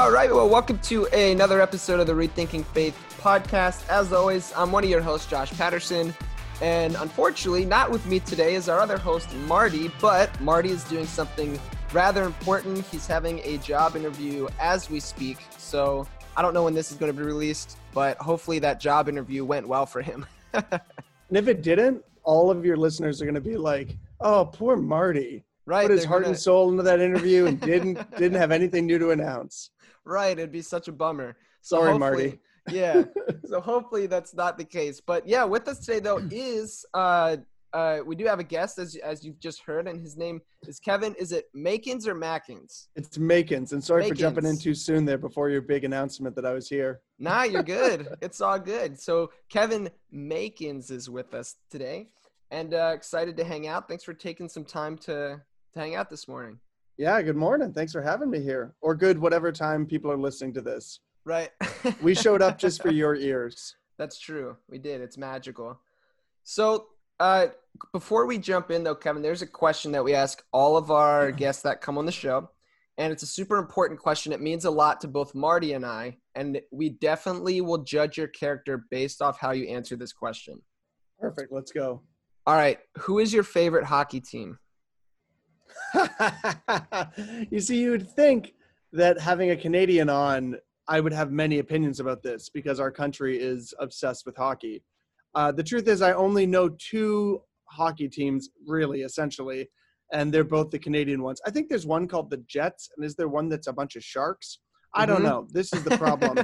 All right, well, welcome to another episode of the Rethinking Faith podcast. As always, I'm one of your hosts, Josh Patterson. And unfortunately, not with me today is our other host, Marty, but Marty is doing something rather important. He's having a job interview as we speak. So I don't know when this is going to be released, but hopefully that job interview went well for him. and if it didn't, all of your listeners are going to be like, oh, poor Marty. Right. Put his heart gonna... and soul into that interview and didn't didn't have anything new to announce. Right. It'd be such a bummer. So Sorry, Marty. yeah. So hopefully that's not the case. But yeah, with us today though is uh uh we do have a guest as as you've just heard, and his name is Kevin. Is it Makins or Mackins? It's Makins. And sorry Makins. for jumping in too soon there before your big announcement that I was here. Nah, you're good. it's all good. So Kevin Makins is with us today. And uh, excited to hang out. Thanks for taking some time to, to hang out this morning. Yeah, good morning. Thanks for having me here. Or good, whatever time people are listening to this. Right. we showed up just for your ears. That's true. We did. It's magical. So, uh, before we jump in, though, Kevin, there's a question that we ask all of our guests that come on the show. And it's a super important question. It means a lot to both Marty and I. And we definitely will judge your character based off how you answer this question. Perfect. Let's go. All right. Who is your favorite hockey team? you see, you would think that having a Canadian on, I would have many opinions about this because our country is obsessed with hockey. Uh, the truth is, I only know two hockey teams, really, essentially, and they're both the Canadian ones. I think there's one called the Jets, and is there one that's a bunch of sharks? I don't mm-hmm. know. This is the problem.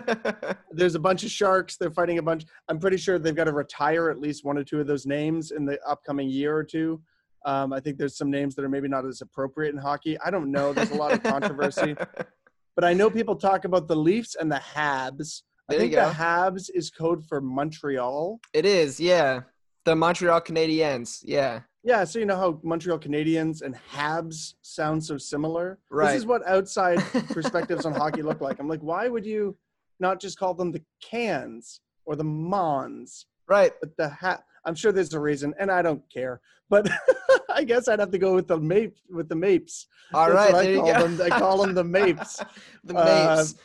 There's a bunch of sharks. They're fighting a bunch. I'm pretty sure they've got to retire at least one or two of those names in the upcoming year or two. Um, I think there's some names that are maybe not as appropriate in hockey. I don't know. There's a lot of controversy. but I know people talk about the Leafs and the Habs. There I think the Habs is code for Montreal. It is, yeah. The Montreal Canadiens, yeah. Yeah, so you know how Montreal Canadiens and Habs sound so similar? Right. This is what outside perspectives on hockey look like. I'm like, why would you not just call them the Cans or the Mons? Right. But the hat I'm sure there's a reason, and I don't care. But I guess I'd have to go with the Mape with the Mapes. All That's right, I call them. I call them the Mapes. the Mapes. Uh,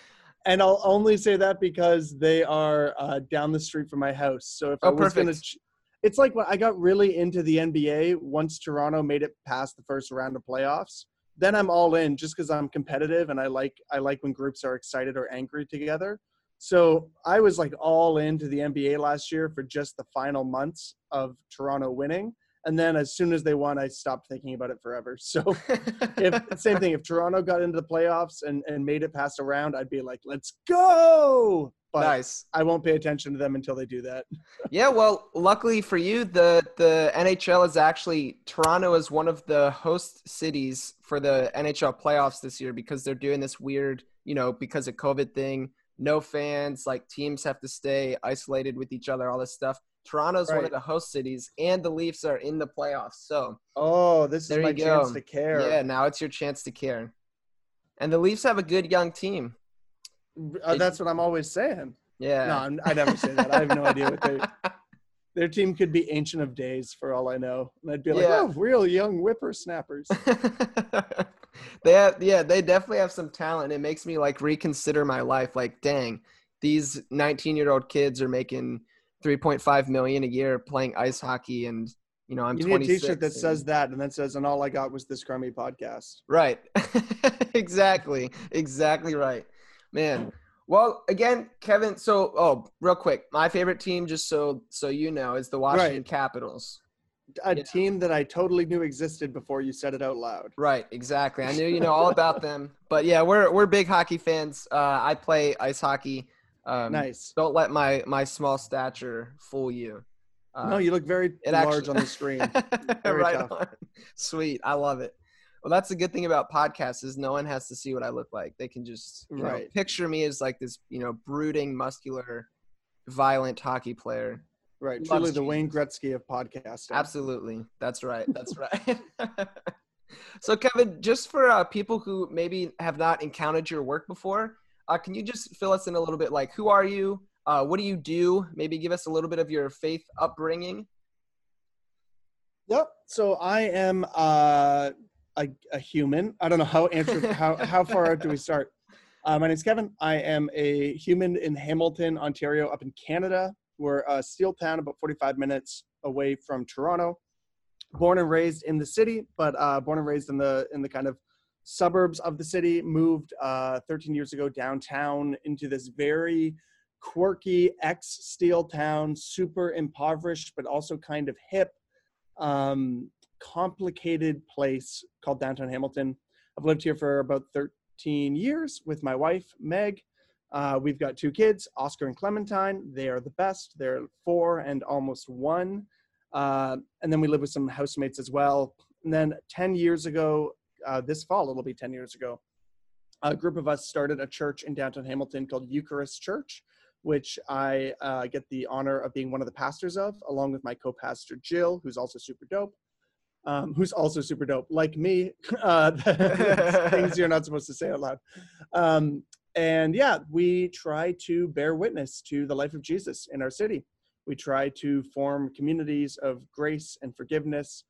and I'll only say that because they are uh, down the street from my house. So if oh, I was going to, it's like when I got really into the NBA once Toronto made it past the first round of playoffs. Then I'm all in just because I'm competitive and I like I like when groups are excited or angry together. So I was like all into the NBA last year for just the final months of Toronto winning. And then as soon as they won, I stopped thinking about it forever. So if same thing, if Toronto got into the playoffs and, and made it past a round, I'd be like, let's go. But nice. I won't pay attention to them until they do that. yeah, well, luckily for you, the the NHL is actually Toronto is one of the host cities for the NHL playoffs this year because they're doing this weird, you know, because of COVID thing no fans, like teams have to stay isolated with each other, all this stuff. Toronto's right. one of the host cities, and the Leafs are in the playoffs. So, oh, this is my chance to care. Yeah, now it's your chance to care. And the Leafs have a good young team. Uh, that's what I'm always saying. Yeah. No, I'm, i never say that. I have no idea what they. Their team could be Ancient of Days for all I know. And I'd be like, Yeah. oh, real young whippersnappers. they have, yeah, they definitely have some talent. It makes me like reconsider my life. Like, dang, these 19 year old kids are making 3.5 million a year playing ice hockey, and you know I'm you need a 26. t-shirt that and- says that and then says, and all I got was this crummy podcast. Right. exactly. Exactly right. Man. Well, again, Kevin, so oh, real quick. My favorite team just so so you know is the Washington Right. Capitals. A Yeah. team that I totally knew existed before you said it out loud. Right, exactly. I knew you know all about them. But yeah, we're we're big hockey fans. Uh I play ice hockey. Um nice. don't let my my small stature fool you. Uh, no, you look very large actually- on the screen. Very right. Sweet. I love it. Well, that's the good thing about podcasts is no one has to see what I look like. They can just you know, picture me as like this, you know, brooding, muscular, violent hockey player. Right. Truly the Wayne Gretzky of podcasting. Absolutely. That's right. That's right. so, Kevin, just for uh, people who maybe have not encountered your work before, uh, can you just fill us in a little bit? Like, who are you? Uh, what do you do? Maybe give us a little bit of your faith upbringing. Yep. So I am uh, a, a human. I don't know how answer how how far out do we start? Uh, my name's Kevin. I am a human in Hamilton, Ontario, up in Canada. We're a steel town, about 45 minutes away from Toronto. Born and raised in the city, but uh, born and raised in the in the kind of suburbs of the city. Moved uh, 13 years ago downtown into this very quirky ex steel town, super impoverished, but also kind of hip um, complicated place called downtown Hamilton. I've lived here for about 13 years with my wife, Meg. Uh, we've got two kids, Oscar and Clementine. They are the best. They're four and almost one. Uh, and then we live with some housemates as well. And then 10 years ago, uh, this fall, it'll be 10 years ago, a group of us started a church in downtown Hamilton called Eucharist Church, which I uh, get the honor of being one of the pastors of, along with my co pastor, Jill, who's also super dope. Um, who's also super dope, like me. Uh, things you're not supposed to say out loud. Um, and yeah, we try to bear witness to the life of Jesus in our city. We try to form communities of grace and forgiveness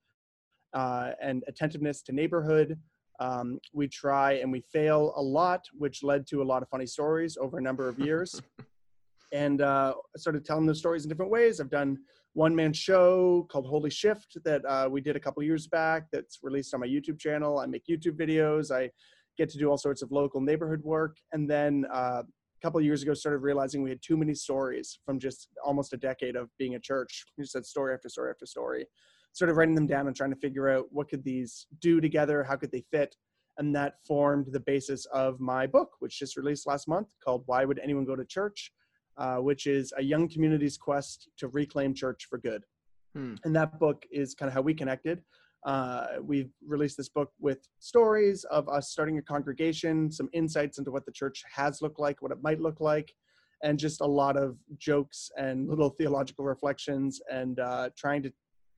uh, and attentiveness to neighborhood. Um, we try and we fail a lot, which led to a lot of funny stories over a number of years. and uh, I started telling those stories in different ways. I've done one man show called Holy Shift that uh, we did a couple years back that's released on my YouTube channel. I make YouTube videos. I get to do all sorts of local neighborhood work. And then uh, a couple of years ago, started realizing we had too many stories from just almost a decade of being a church. We just had story after story after story. Started writing them down and trying to figure out what could these do together, how could they fit, and that formed the basis of my book, which just released last month, called "Why Would Anyone Go to Church," uh, which is a young community's quest to reclaim church for good. Hmm. And that book is kind of how we connected. Uh, we've released this book with stories of us starting a congregation, some insights into what the church has looked like, what it might look like, and just a lot of jokes and little theological reflections and uh, trying to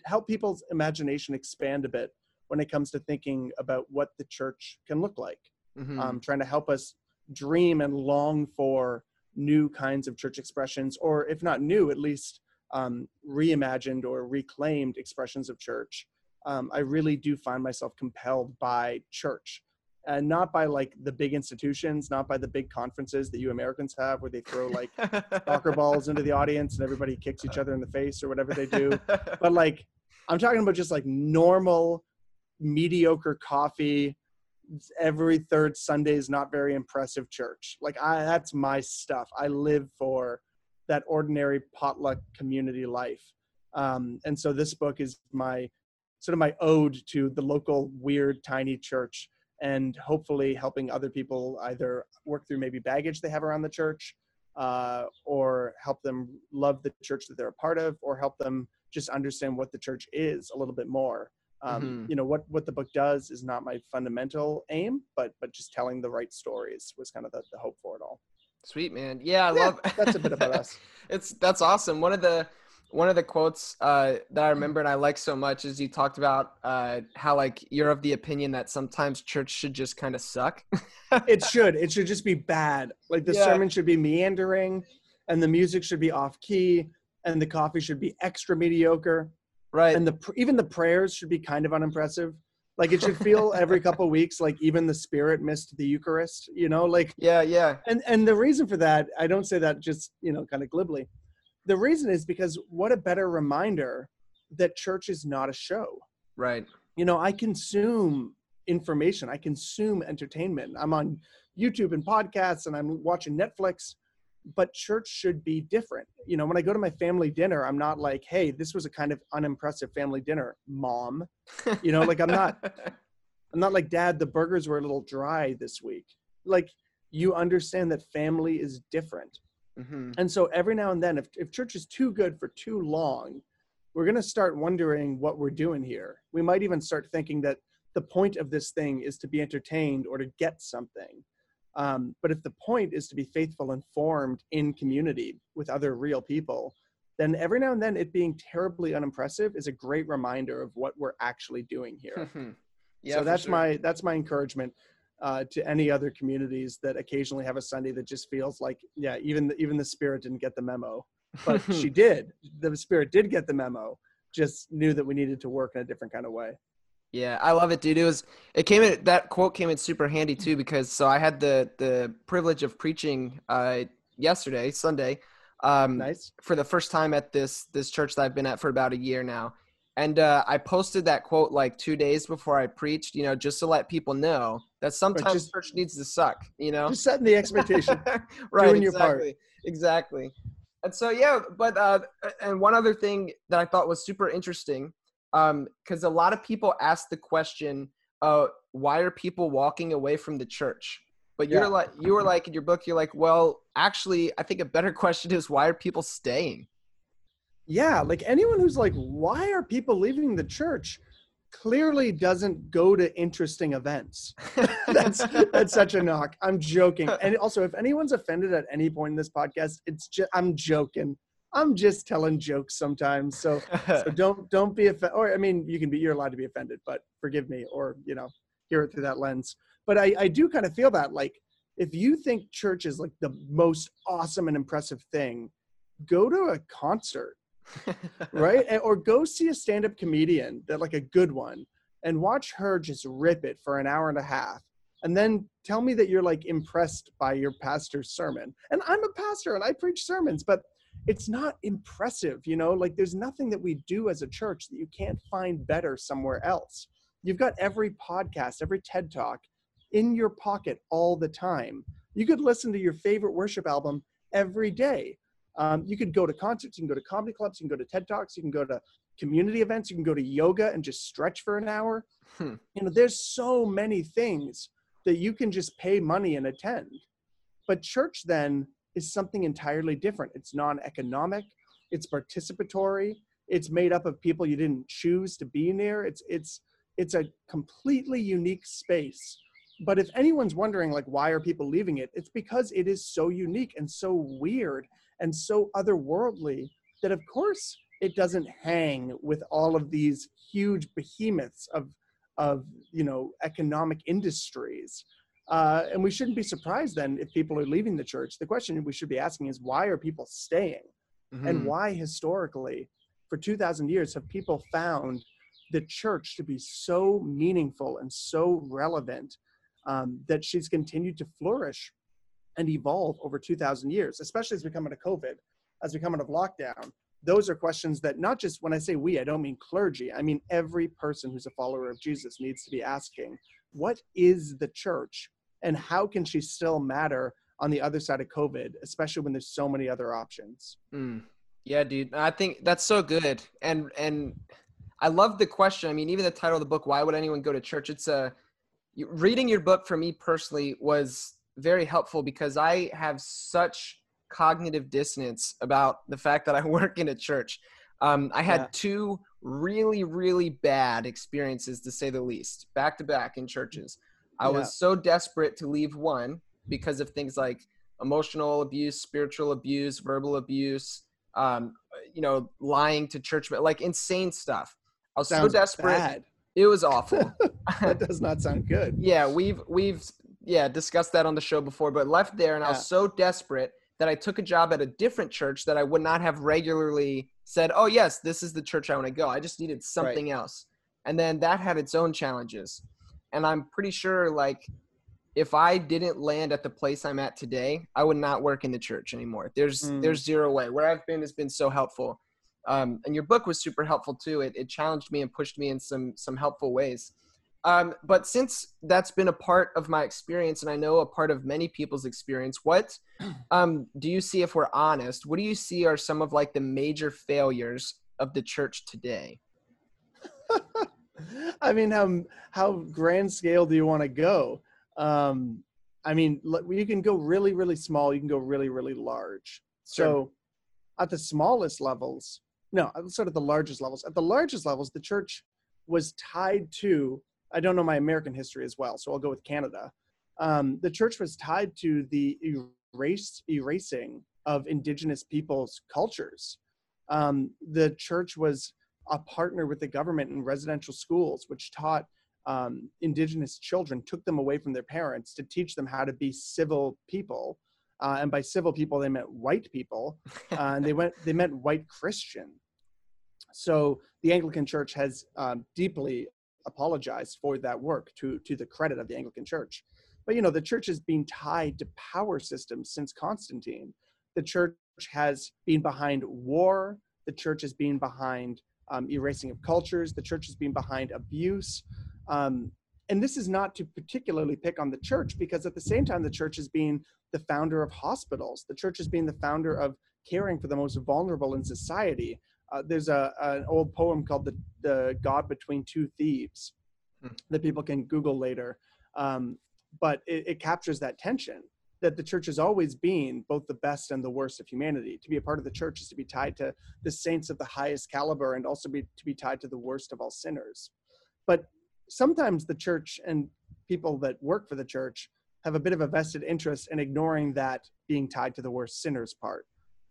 help people's imagination expand a bit when it comes to thinking about what the church can look like. Mhm. Um, trying to help us dream and long for new kinds of church expressions, or if not new, at least um, reimagined or reclaimed expressions of church. Um, I really do find myself compelled by church. And not by like the big institutions, not by the big conferences that you Americans have where they throw like soccer balls into the audience and everybody kicks each other in the face or whatever they do. But like, I'm talking about just like normal, mediocre coffee. Every third Sunday is not very impressive church. Like I, that's my stuff. I live for that ordinary potluck community life. Um, and so this book is my sort of my ode to the local weird tiny church and hopefully helping other people either work through maybe baggage they have around the church uh, or help them love the church that they're a part of or help them just understand what the church is a little bit more um, Mhm. you know what what the book does is not my fundamental aim but but just telling the right stories was kind of the, the hope for it all Sweet man. Yeah, I Yeah, love that's a bit about us It's that's awesome. One of the one of the quotes uh, that I remember and I like so much is you talked about uh, how like you're of the opinion that sometimes church should just kind of suck. it should it should just be bad like the Yeah. sermon should be meandering and the music should be off key and the coffee should be extra mediocre Right. and the pr- even the prayers should be kind of unimpressive like it should feel every couple weeks like even the spirit missed the eucharist you know like yeah, yeah. and and the reason for that i don't say that just you know kind of glibly the reason is because what a better reminder that church is not a show. Right. you know i consume information. I consume entertainment. I'm on youtube and podcasts and i'm watching netflix but church should be different. You know when i go to my family dinner i'm not like hey this was a kind of unimpressive family dinner mom. You know like i'm not i'm not like dad the burgers were a little dry this week. Like you understand that family is different hmm and so every now and then, if, if church is too good for too long, we're going to start wondering what we're doing here. We might even start thinking that the point of this thing is to be entertained or to get something. Um, but if the point is to be faithful and formed in community with other real people, then every now and then it being terribly unimpressive is a great reminder of what we're actually doing here yeah. so that's sure. my that's my encouragement uh, to any other communities that occasionally have a Sunday that just feels like yeah even the, even the spirit didn't get the memo but she did the spirit did get the memo just knew that we needed to work in a different kind of way Yeah, I love it, dude. It was it came in that quote came in super handy too because so I had the the privilege of preaching uh yesterday, Sunday, um nice for the first time at this this church that I've been at for about a year now. And uh, I posted that quote like two days before I preached, you know, just to let people know that sometimes just- church needs to suck, you know. just setting the expectation right, doing your part. exactly, exactly. And so yeah, but uh, and one other thing that I thought was super interesting, um, because a lot of people ask the question, uh, why are people walking away from the church? But you're Yeah. like, you were like in your book, you're like, well, actually, I think a better question is why are people staying? Yeah like anyone who's like why are people leaving the church clearly doesn't go to interesting events that's that's such a knock. I'm joking. And also, if anyone's offended at any point in this podcast, it's just I'm joking. I'm just telling jokes sometimes. So, so don't don't be offended. Or I mean, you can be. You're allowed to be offended, but forgive me, or you know, hear it through that lens. But I I do kind of feel that like if you think church is like the most awesome and impressive thing, go to a concert right? Or go see a stand-up comedian that like a good one and watch her just rip it for an hour and a half. And then tell me that you're like impressed by your pastor's sermon. And I'm a pastor and I preach sermons, but it's not impressive, you know? Like there's nothing that we do as a church that you can't find better somewhere else. You've got every podcast, every TED Talk in your pocket all the time. You could listen to your favorite worship album every day. Um, you could go to concerts, you can go to comedy clubs, you can go to TED Talks, you can go to community events, you can go to yoga and just stretch for an hour. Hmm. You know, there's so many things that you can just pay money and attend. But church then is something entirely different. It's non-economic, it's participatory, it's made up of people you didn't choose to be near. It's it's it's a completely unique space. But if anyone's wondering like why are people leaving it, it's because it is so unique and so weird and so otherworldly that of course it doesn't hang with all of these huge behemoths of of you know economic industries. Uh, and we shouldn't be surprised then if people are leaving the church. The question we should be asking is why are people staying? And Mhm. why historically for 2000 years have people found the church to be so meaningful and so relevant um, that she's continued to flourish and evolve over 2000 years especially as we come of covid as we come out of lockdown those are questions that not just when i say we i don't mean clergy i mean every person who's a follower of jesus needs to be asking what is the church and how can she still matter on the other side of covid especially when there's so many other options Mm. Yeah, dude. I think that's so good. And and I love the question. I mean, even the title of the book, why would anyone go to church? It's a reading your book for me personally was very helpful because I have such cognitive dissonance about the fact that I work in a church. Um, I had Yeah. two really, really bad experiences, to say the least, back to back in churches. I Yeah. was so desperate to leave one because of things like emotional abuse, spiritual abuse, verbal abuse, um, you know, lying to church, like insane stuff. I was so desperate. bad. It was awful. that does not sound good yeah, we've we've yeah discussed that on the show before, but left there, and I was so desperate that I took a job at a different church that I would not have regularly said, "Oh yes, this is the church I want to go." I just needed something right. else. And then that had its own challenges. And I'm pretty sure like if I didn't land at the place I'm at today, I would not work in the church anymore. There's mm. there's zero way. Where I've been has been so helpful. Um, and your book was super helpful too. It, it challenged me and pushed me in some some helpful ways. Um, but since that's been a part of my experience, and I know a part of many people's experience, what um, do you see, if we're honest, what do you see are some of like the major failures of the church today? I mean, how how grand scale do you want to go? Um, I mean, you can go really, really small. You can go really, really large. Sure. So, at the smallest levels, no, sort of the largest levels. At the largest levels, the church was tied to I don't know my American history as well, so I'll go with Canada. Um, the church was tied to the erase, erasing of indigenous people's cultures. Um, the church was a partner with the government in residential schools, which taught um, indigenous children, took them away from their parents to teach them how to be civil people. Uh, and by civil people, they meant white people, uh, and they went they meant white Christian. So the Anglican Church has um, deeply apologize for that work to to the credit of the Anglican Church. But you know, the church has been tied to power systems since Constantine. The church has been behind war. The church has been behind um, erasing of cultures. The church has been behind abuse. Um, and this is not to particularly pick on the church because at the same time, the church has been the founder of hospitals. The church has been the founder of caring for the most vulnerable in society uh, there's a an old poem called the the God between two thieves hmm. that people can Google later. Um, but it, it, captures that tension that the church has always been both the best and the worst of humanity. To be a part of the church is to be tied to the saints of the highest caliber and also be to be tied to the worst of all sinners. But sometimes the church and people that work for the church have a bit of a vested interest in ignoring that being tied to the worst sinners part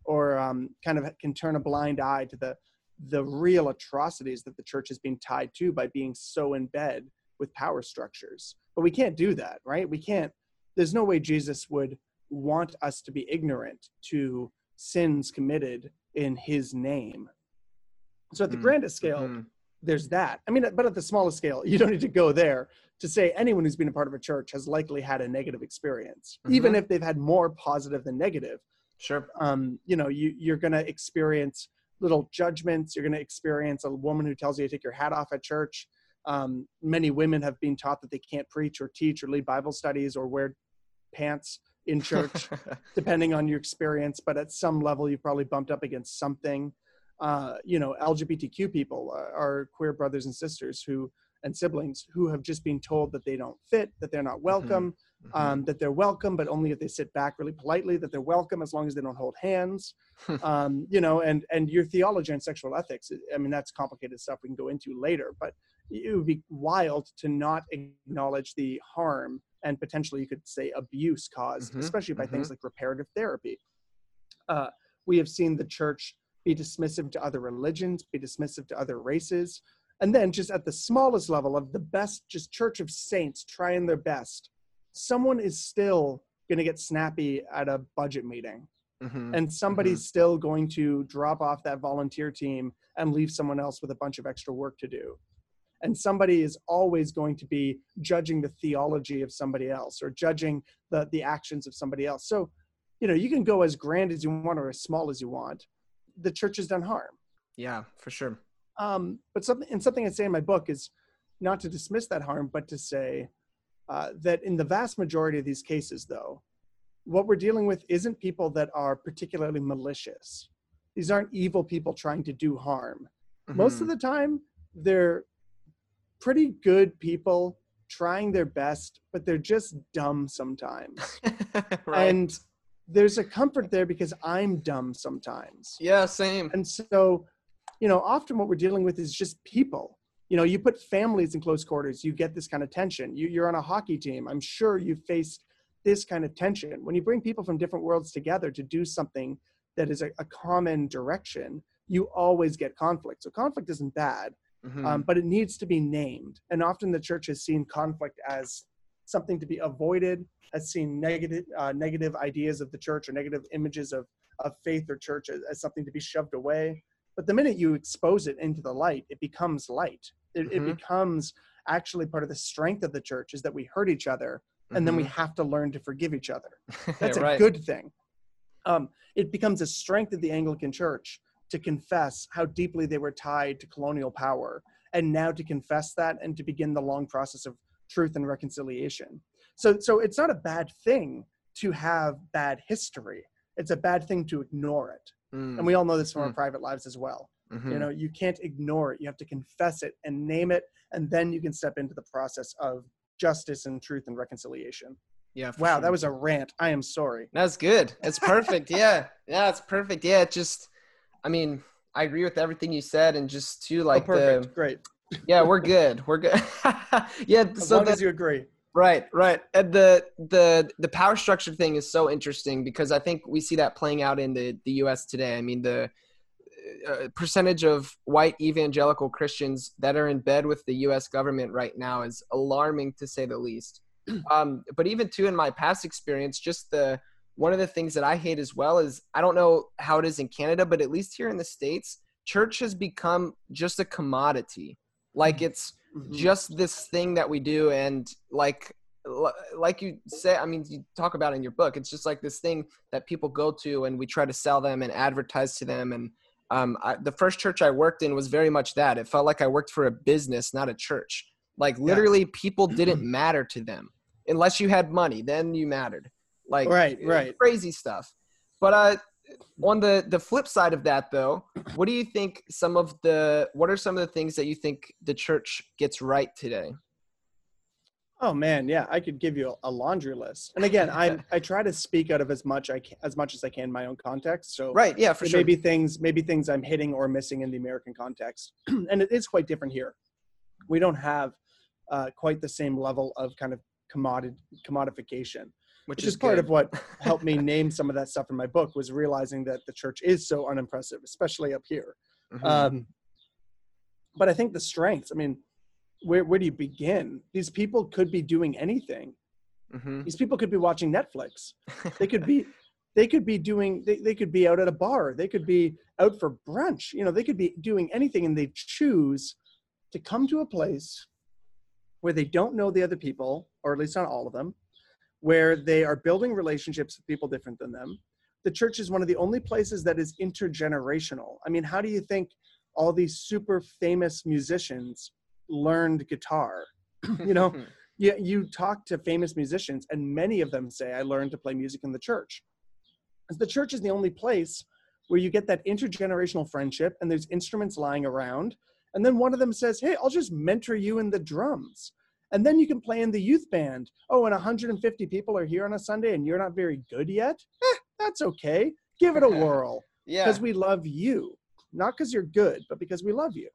or um, kind of can turn a blind eye to the the real atrocities that the church has been tied to by being so in bed with power structures. But we can't do that, right? We can't. There's no way Jesus would want us to be ignorant to sins committed in His name. So at the mm grandest scale, mm-hmm. there's that. I mean, but at the smallest scale, you don't need to go there to say anyone who's been a part of a church has likely had a negative experience, mm-hmm. even if they've had more positive than negative. Sure. Um, you know, you, you're going to experience little judgments. You're going to experience a woman who tells you to take your hat off at church. Um, many women have been taught that they can't preach or teach or lead Bible studies or wear pants in church, depending on your experience. But at some level, you've probably bumped up against something. Uh, you know, LGBTQ people uh, are queer brothers and sisters who and siblings who have just been told that they don't fit, that they're not mm-hmm. welcome, mm-hmm. Um, that they're welcome, but only if they sit back really politely, that they're welcome as long as they don't hold hands, um, you know, and, and your theology and sexual ethics. I mean, that's complicated stuff we can go into later, but it would be wild to not acknowledge the harm and potentially you could say abuse caused, mm-hmm. especially by mm-hmm. things like reparative therapy. Uh, we have seen the church be dismissive to other religions, be dismissive to other races, and then just at the smallest level of the best just church of saints trying their best someone is still going to get snappy at a budget meeting. Mm-hmm. and somebody's mm-hmm. still going to drop off that volunteer team and leave someone else with a bunch of extra work to do. And somebody is always going to be judging the theology of somebody else or judging the the actions of somebody else. So you know you can go as grand as you want or as small as you want. The church has done harm. Yeah for sure. Um, but something and something I say in my book is not to dismiss that harm, but to say uh, that in the vast majority of these cases, though, what we're dealing with isn't people that are particularly malicious. These aren't evil people trying to do harm. Mm-hmm. Most of the time, they're pretty good people trying their best, but they're just dumb sometimes. right. And there's a comfort there because I'm dumb sometimes. Yeah, same. And so you know, often what we're dealing with is just people. You know, you put families in close quarters, you get this kind of tension. You, you're on a hockey team. I'm sure you've faced this kind of tension. When you bring people from different worlds together to do something that is a, a common direction, you always get conflict. So conflict isn't bad, mm-hmm. um, but it needs to be named. And often the church has seen conflict as something to be avoided, has seen negative uh, negative ideas of the church or negative images of of faith or church as, as, something to be shoved away. But the minute you expose it into the light, it becomes light. It, mm-hmm. it becomes actually part of the strength of the church is that we hurt each other and mm-hmm. then we mm-hmm. have to learn to forgive each other. That's right. a good thing. Um, it becomes a strength of the Anglican Church to confess how deeply they were tied to colonial power, and now to confess that and to begin the long process of truth and reconciliation. So, so it's not a bad thing to have bad history. It's a bad thing to ignore it, mm. and we all know this from mm. our private lives as well. Mm-hmm. You know, you can't ignore it. You have to confess it and name it, and then you can step into the process of justice and truth and reconciliation. Yeah. Wow, sure. that was a rant. I am sorry. That's good. It's perfect. yeah. Yeah, it's perfect. Yeah, it just I mean, I agree with everything you said and just too oh, like oh, perfect. the great. Yeah, we're good. We're good. yeah, as so long as you agree. Right, right. And the the the power structure thing is so interesting because I think we see that playing out in the the US today. I mean, the uh, percentage of white evangelical Christians that are in bed with the U.S. government right now is alarming to say the least. Um, but even too, in my past experience, just the one of the things that I hate as well is I don't know how it is in Canada, but at least here in the states, church has become just a commodity. Like mm-hmm. it's mm-hmm. just this thing that we do, and like like you say, I mean, you talk about in your book, it's just like this thing that people go to, and we try to sell them and advertise to them, and um, I, the first church I worked in was very much that. It felt like I worked for a business, not a church. Like literally, yeah. people didn't matter to them unless you had money. Then you mattered. Like right, right, crazy stuff. But uh, on the the flip side of that, though, what do you think? Some of the what are some of the things that you think the church gets right today? Oh man, yeah, I could give you a laundry list. And again, I I try to speak out of as much I can, as much as I can in my own context. So right, yeah, for sure. Maybe things, maybe things I'm hitting or missing in the American context, and it is quite different here. We don't have uh, quite the same level of kind of commodity commodification, which, which is, is part of what helped me name some of that stuff in my book. Was realizing that the church is so unimpressive, especially up here. Mm-hmm. Um, but I think the strengths. I mean where where do you begin? These people could be doing anything. Mm-hmm. These people could be watching Netflix. They could be they could be doing they, they could be out at a bar. They could be out for brunch. You know, they could be doing anything and they choose to come to a place where they don't know the other people, or at least not all of them, where they are building relationships with people different than them. The church is one of the only places that is intergenerational. I mean, how do you think all these super famous musicians learned guitar. you know, you, you talk to famous musicians, and many of them say, I learned to play music in the church. The church is the only place where you get that intergenerational friendship, and there's instruments lying around. And then one of them says, Hey, I'll just mentor you in the drums. And then you can play in the youth band. Oh, and 150 people are here on a Sunday and you're not very good yet? Eh, that's okay. Give it a whirl. yeah. Because we love you. Not because you're good, but because we love you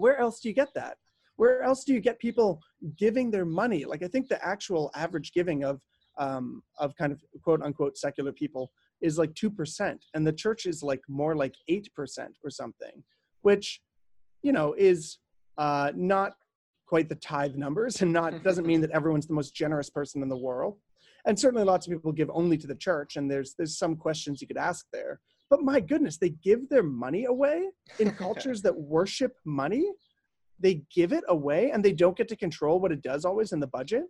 where else do you get that? Where else do you get people giving their money? Like I think the actual average giving of um, of kind of quote unquote secular people is like two percent, and the church is like more like eight percent or something, which you know is uh, not quite the tithe numbers, and not mm-hmm. doesn't mean that everyone's the most generous person in the world. And certainly, lots of people give only to the church, and there's there's some questions you could ask there. But my goodness, they give their money away in cultures that worship money. They give it away and they don't get to control what it does always in the budget.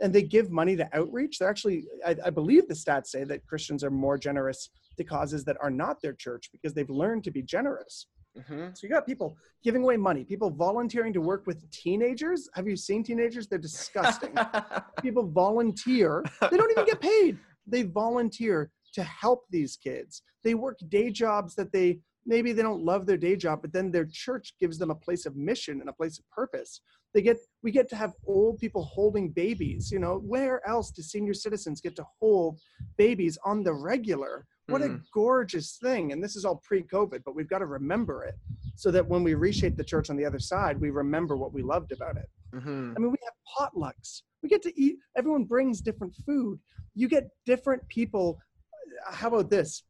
And they give money to outreach. They're actually, I, I believe the stats say that Christians are more generous to causes that are not their church because they've learned to be generous. Mm-hmm. So you got people giving away money, people volunteering to work with teenagers. Have you seen teenagers? They're disgusting. people volunteer. They don't even get paid. They volunteer to help these kids. They work day jobs that they maybe they don't love their day job, but then their church gives them a place of mission and a place of purpose. They get we get to have old people holding babies. You know, where else do senior citizens get to hold babies on the regular? What mm-hmm. a gorgeous thing. And this is all pre-COVID, but we've got to remember it so that when we reshape the church on the other side, we remember what we loved about it. Mm-hmm. I mean, we have potlucks. We get to eat, everyone brings different food. You get different people how about this?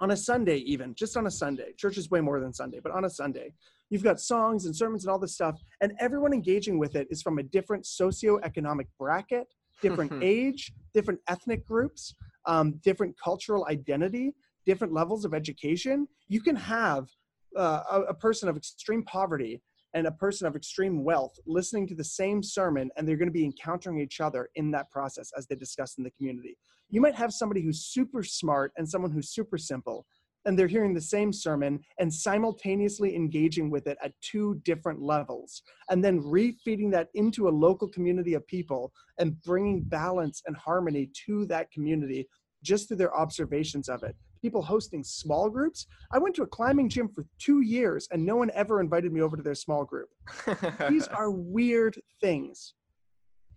On a Sunday, even just on a Sunday, church is way more than Sunday, but on a Sunday, you've got songs and sermons and all this stuff, and everyone engaging with it is from a different socioeconomic bracket, different age, different ethnic groups, um, different cultural identity, different levels of education. You can have uh, a, a person of extreme poverty and a person of extreme wealth listening to the same sermon and they're going to be encountering each other in that process as they discuss in the community. You might have somebody who's super smart and someone who's super simple and they're hearing the same sermon and simultaneously engaging with it at two different levels and then refeeding that into a local community of people and bringing balance and harmony to that community just through their observations of it people hosting small groups. I went to a climbing gym for two years and no one ever invited me over to their small group. These are weird things.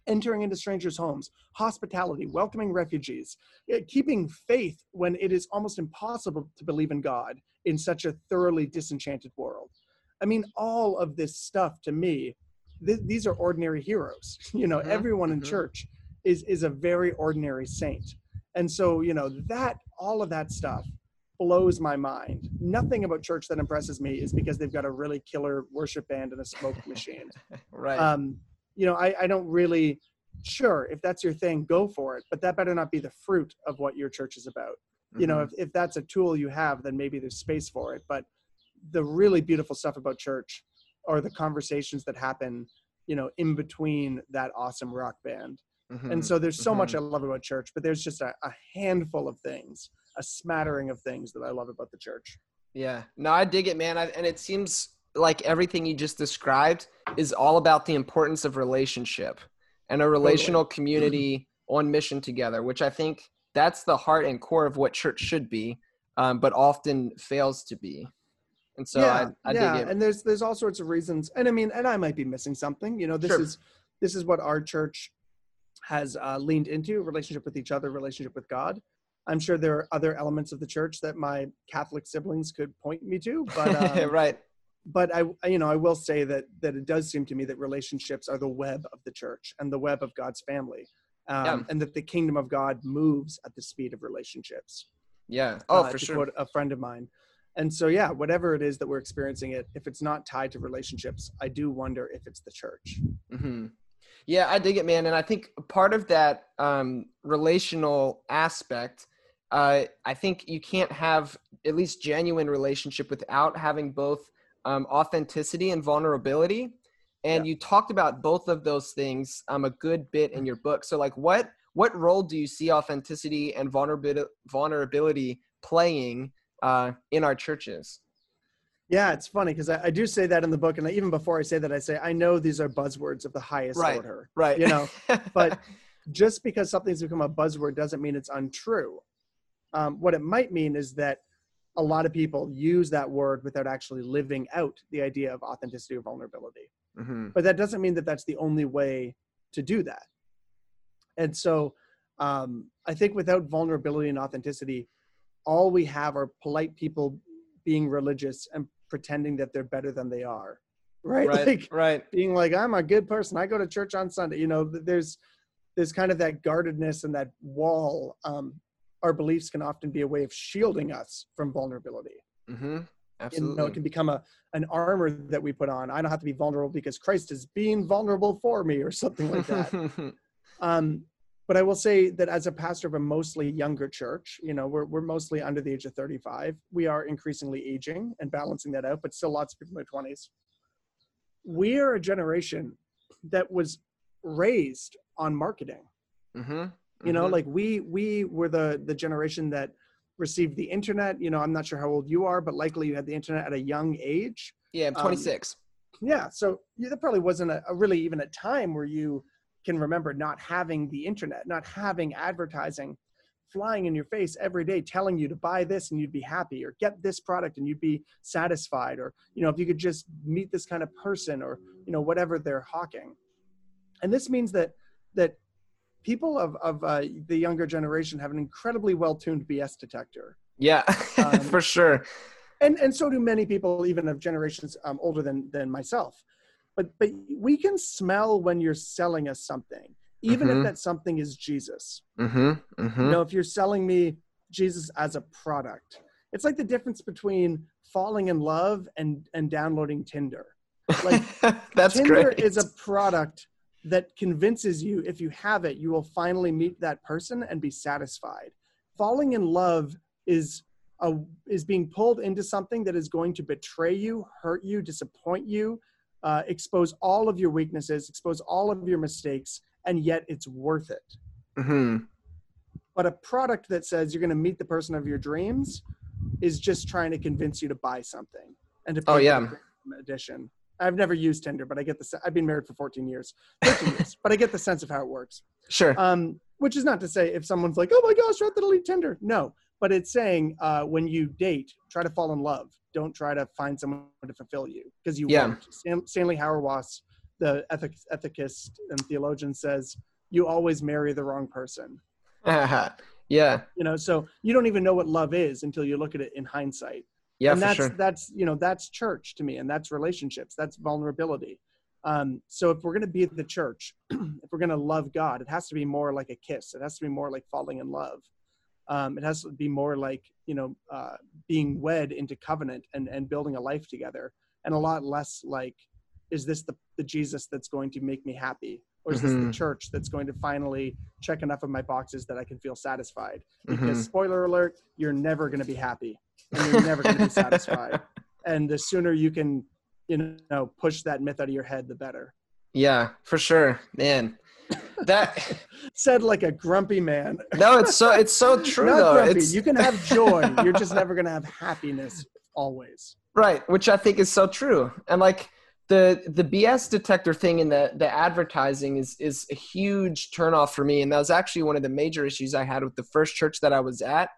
Entering into strangers' homes, hospitality, welcoming refugees, eh, keeping faith when it is almost impossible to believe in God in such a thoroughly disenchanted world. I mean, all of this stuff to me, th- these are ordinary heroes. You know, mm-hmm. everyone in mm-hmm. church is is a very ordinary saint and so, you know, that all of that stuff blows my mind. Nothing about church that impresses me is because they've got a really killer worship band and a smoke machine. right. Um, you know, I, I don't really sure if that's your thing, go for it. But that better not be the fruit of what your church is about. Mm-hmm. You know, mm-hmm. if, if that's a tool you have, then maybe there's space for it. But the really beautiful stuff about church are the conversations that happen, you know, in between that awesome rock band Mm-hmm. And so there's so mm-hmm. much I love about church, but there's just a, a, handful of things, a smattering of things that I love about the church. Yeah, no, I dig it, man. I, and it seems like everything you just described is all about the importance of relationship and a relational community on mission together, which I think that's the heart and core of what church should be, um, but often fails to be. And so yeah, I, I yeah. And there's there's all sorts of reasons. And I mean, and I might be missing something. You know, this sure. is this is what our church has uh, leaned into relationship with each other, relationship with God. I'm sure there are other elements of the church that my Catholic siblings could point me to, but um, right. But I, you know, I will say that that it does seem to me that relationships are the web of the church and the web of God's family, um, yeah. and that the kingdom of God moves at the speed of relationships. Yeah. Oh, uh, for sure. a friend of mine, and so yeah, whatever it is that we're experiencing, it if it's not tied to relationships, I do wonder if it's the church. Mm-hmm. Yeah, I dig it, man. And I think part of that um, relational aspect, uh, I think you can't have at least genuine relationship without having both um, authenticity and vulnerability. And yeah. you talked about both of those things um, a good bit in your book. So, like, what what role do you see authenticity and vulnerability vulnerability playing uh, in our churches? Yeah, it's funny because I, I, do say that in the book, and even before I say that, I say I know these are buzzwords of the highest right, order. Right. You know, but just because something's become a buzzword doesn't mean it's untrue. Um, what it might mean is that a lot of people use that word without actually living out the idea of authenticity or vulnerability. Mm-hmm. But that doesn't mean that that's the only way to do that. And so um, I think without vulnerability and authenticity, all we have are polite people being religious and pretending that they're better than they are right right like right being like i'm a good person i go to church on sunday you know there's there's kind of that guardedness and that wall um our beliefs can often be a way of shielding us from vulnerability mm-hmm. Absolutely. You know, it can become a an armor that we put on. I don't have to be vulnerable because Christ is being vulnerable for me, or something like that. um, but I will say that as a pastor of a mostly younger church, you know, we're, we're mostly under the age of 35. We are increasingly aging and balancing that out, but still lots of people in their 20s. We are a generation that was raised on marketing. Mm-hmm. You know, mm-hmm. like we we were the the generation that received the internet. You know, I'm not sure how old you are, but likely you had the internet at a young age. Yeah, I'm 26. Um, yeah, so yeah, there probably wasn't a, a really even a time where you can remember not having the internet, not having advertising flying in your face every day telling you to buy this and you'd be happy or get this product and you'd be satisfied or you know if you could just meet this kind of person or you know whatever they're hawking and this means that that people of of uh, the younger generation have an incredibly well tuned bs detector yeah um, for sure and and so do many people even of generations um, older than than myself but but we can smell when you're selling us something even mm-hmm. if that something is jesus mm-hmm. Mm-hmm. you know if you're selling me jesus as a product it's like the difference between falling in love and and downloading Tinder. Like That's Tinder great. is a product that convinces you if you have it, you will finally meet that person and be satisfied. Falling in love is a, is being pulled into something that is going to betray you, hurt you, disappoint you, uh, expose all of your weaknesses, expose all of your mistakes, and yet it's worth it. hmm But a product that says you're going to meet the person of your dreams is just trying to convince you to buy something and to pay Oh, yeah. edition. I've never used Tinder, but I get the. I've been married for 14 years, 13 years, but I get the sense of how it works. Sure. Um, which is not to say if someone's like, "Oh my gosh, I have to delete Tinder." No, but it's saying uh, when you date, try to fall in love. Don't try to find someone to fulfill you because you Yeah. won't. Stan- Stanley Hauerwas, the ethic, ethicist and theologian, says you always marry the wrong person. yeah. You know, so you don't even know what love is until you look at it in hindsight. Yeah, and that's sure. that's you know that's church to me, and that's relationships, that's vulnerability. Um, so if we're going to be the church, if we're going to love God, it has to be more like a kiss. It has to be more like falling in love. Um, it has to be more like you know uh, being wed into covenant and and building a life together, and a lot less like, is this the the Jesus that's going to make me happy, or is this the Mhm. church that's going to finally check enough of my boxes that I can feel satisfied? Because Mhm. spoiler alert, you're never going to be happy, and you're never going to be satisfied and the sooner you can you know push that myth out of your head the better yeah, for sure, man. That said like a grumpy man no, it's so it's so true not though. grumpy It's you can have joy you're just never going to have happiness always right, which I think is so true. And like the the BS detector thing in the the advertising is is a huge turnoff for me. And that was actually one of the major issues I had with the first church that I was at.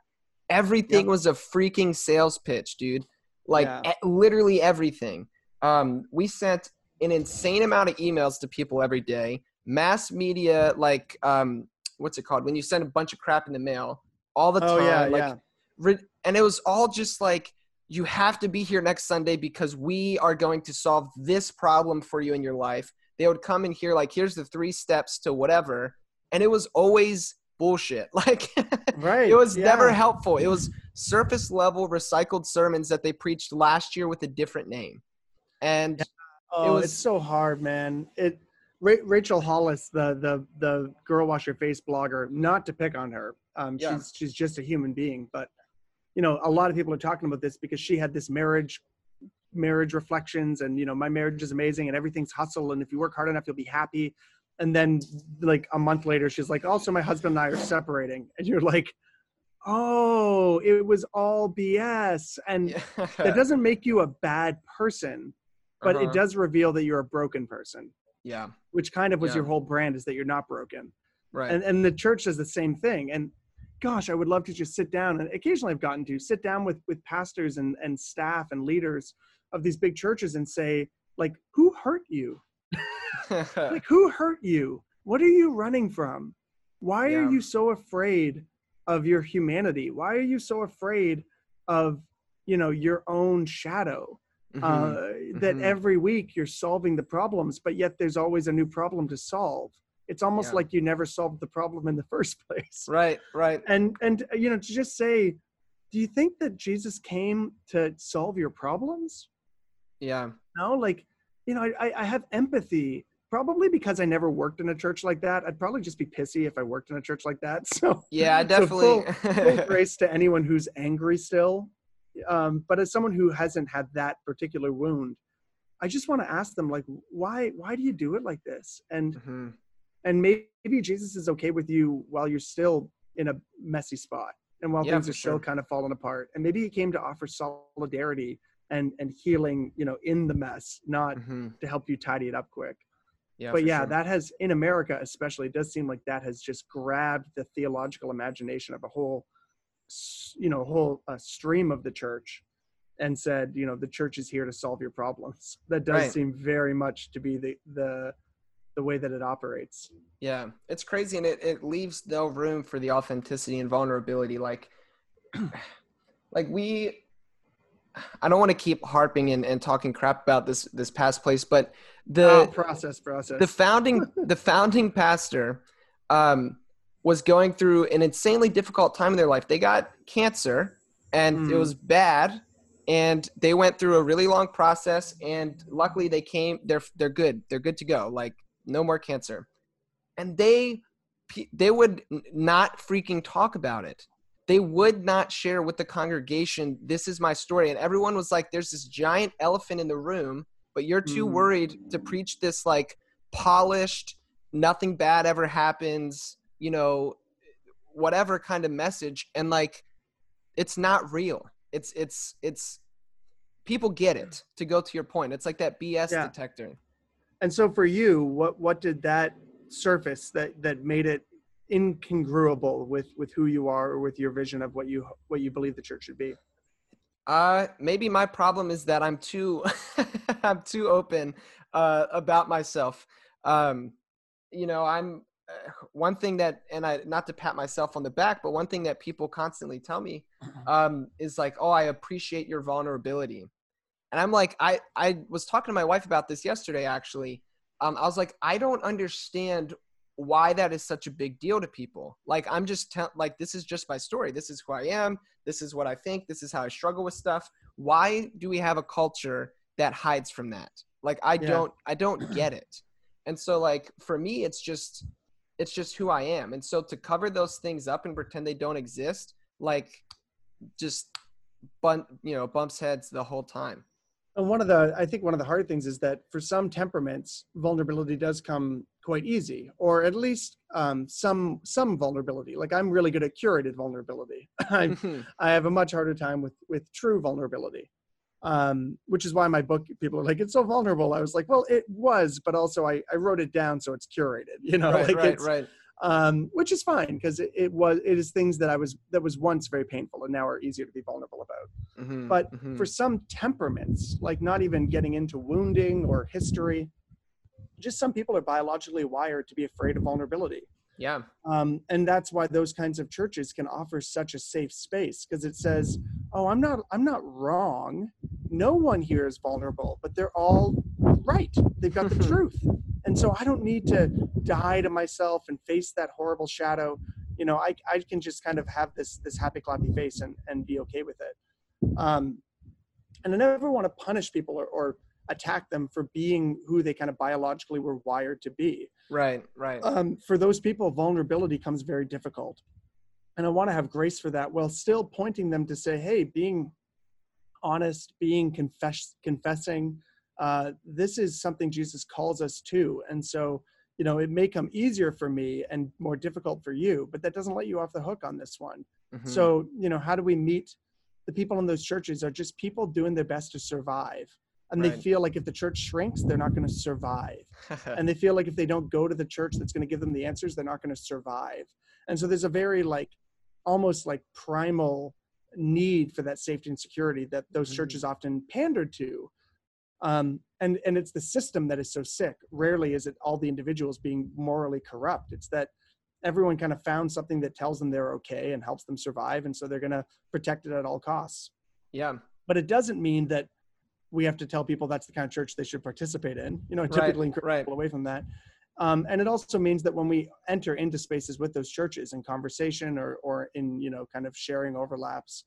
Everything Yep. was a freaking sales pitch, dude. Like Yeah. e- literally everything. Um, we sent an insane amount of emails to people every day. Mass media, like um, what's it called? When you send a bunch of crap in the mail all the oh time. yeah like yeah rid- and it was all just like you have to be here next sunday because we are going to solve this problem for you in your life they would come in here like here's the three steps to whatever and it was always bullshit like right it was yeah. never helpful it was surface level recycled sermons that they preached last year with a different name and oh was- it's so hard man it Ra- Rachel Hollis, the the the girl wash your face blogger, not to pick on her. Um, Yeah. she's she's just a human being, but you know, a lot of people are talking about this because she had this marriage marriage reflections and you know my marriage is amazing and everything's hustle and if you work hard enough you'll be happy and then like a month later she's like also my husband and i are separating. And you're like oh it was all bs and that doesn't make you a bad person but Uh-huh. it does reveal that you're a broken person. Yeah. Which kind of was Yeah. your whole brand is that you're not broken. Right. And and the church does the same thing. And gosh i would love to just sit down and occasionally i've gotten to sit down with with pastors and and staff and leaders of these big churches and say like who hurt you like who hurt you? What are you running from? Why Yeah. are you so afraid of your humanity? Why are you so afraid of you know your own shadow? Mhm. uh, that mhm. every week you're solving the problems but yet there's always a new problem to solve. It's almost Yeah. like you never solved the problem in the first place. Right right. And and uh, you know to just say do you think that jesus came to solve your problems? Yeah. No like you know i i have empathy probably because i never worked in a church like that. I'd probably just be pissy if i worked in a church like that. So yeah I so definitely. full, full grace to anyone who's angry still. Um, but as someone who hasn't had that particular wound i just want to ask them like why why do you do it like this? And Mhm. and maybe jesus is okay with you while you're still in a messy spot and while Yeah, things are still kind of falling apart. And maybe he came to offer solidarity and and healing you know in the mess not Mhm. to help you tidy it up quick yeah but yeah sure. that has in america especially it does seem like that has just grabbed the theological imagination of a whole you know whole uh, stream of the church and said you know the church is here to solve your problems that does Right. seem very much to be the the the way that it operates Yeah, it's crazy, and it, it leaves no room for the authenticity and vulnerability. Like, like we, I don't want to keep harping and, and talking crap about this this past place, but the oh, process process the founding the founding pastor um, was going through an insanely difficult time in their life. They got cancer, and it Mm. was bad. and they went through a really long process and luckily they came they're they're good they're good to go like no more cancer and they they would not freaking talk about it they would not share with the congregation this is my story. And everyone was like there's this giant elephant in the room but you're too mm. worried to preach this like polished nothing bad ever happens you know whatever kind of message. And like it's not real. It's it's it's people get it to go to your point. It's like that bs yeah. detector. And so for you what what did that surface that that made it incongruable with with who you are or with your vision of what you what you believe the church should be? Uh maybe my problem is that i'm too i'm too open uh about myself. Um you know i'm uh, one thing that and i not to pat myself on the back but one thing that people constantly tell me um is like oh i appreciate your vulnerability. And i'm like i i was talking to my wife about this yesterday actually. Um i was like i don't understand why that is such a big deal to people. Like I'm just te- like this is just my story. This is who I am. This is what I think. This is how I struggle with stuff. Why do we have a culture that hides from that? Like I yeah. don't I don't get it. And so like for me it's just it's just who I am. And so to cover those things up and pretend they don't exist like just bump you know bumps heads the whole time. And one of the, I think one of the hard things is that for some temperaments, vulnerability does come quite easy, or at least um, some some vulnerability. Like I'm really good at curated vulnerability. I, mm-hmm. I have a much harder time with with true vulnerability, um, which is why my book people are like it's so vulnerable. I was like, well, it was, but also I I wrote it down so it's curated. You know, right, like right, it's, right um, which is fine because it, it, was it is things that I was that was once very painful and now are easier to be vulnerable about. Mm-hmm, but mm-hmm. for some temperaments, like not even getting into wounding or history, just some people are biologically wired to be afraid of vulnerability. Yeah. Um, and that's why those kinds of churches can offer such a safe space because it says, "Oh, I'm not I'm not wrong. No one here is vulnerable, but they're all right. They've got the truth." And so I don't need to die to myself and face that horrible shadow. You know, I, I can just kind of have this this happy clappy face and, and be okay with it. Um, and I never want to punish people or, or attack them for being who they kind of biologically were wired to be. Right, right. Um, for those people, vulnerability comes very difficult. And I want to have grace for that while still pointing them to say, hey, being honest, being confess, confessing, uh, this is something Jesus calls us to. And so, you know, it may come easier for me and more difficult for you, but that doesn't let you off the hook on this one. Mm-hmm. So, you know, how do we meet the people in those churches are just people doing their best to survive. And right. they feel like if the church shrinks, they're not going to survive. and they feel like if they don't go to the church that's going to give them the answers, they're not going to survive. And so there's a very like almost like primal need for that safety and security that those mm-hmm. churches often pander to um, and and it's the system that is so sick rarely is it all the individuals being morally corrupt it's that everyone kind of found something that tells them they're okay and helps them survive and so they're going to protect it at all costs yeah but it doesn't mean that we have to tell people that's the kind of church they should participate in you know typically right, right. people away from that um, and it also means that when we enter into spaces with those churches in conversation or or in you know kind of sharing overlaps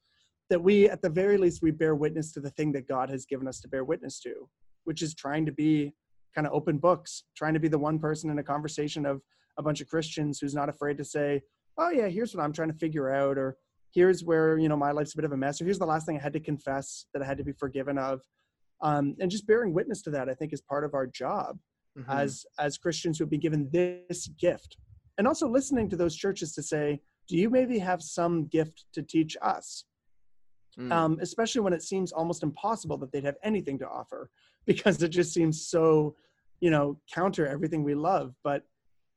that we at the very least we bear witness to the thing that god has given us to bear witness to which is trying to be kind of open books trying to be the one person in a conversation of a bunch of christians who's not afraid to say oh yeah here's what i'm trying to figure out or here's where you know my life's a bit of a mess or here's the last thing i had to confess that i had to be forgiven of um, and just bearing witness to that i think is part of our job mm-hmm. as as christians who have been given this gift and also listening to those churches to say do you maybe have some gift to teach us mm. um, especially when it seems almost impossible that they'd have anything to offer because it just seems so, you know, counter everything we love. But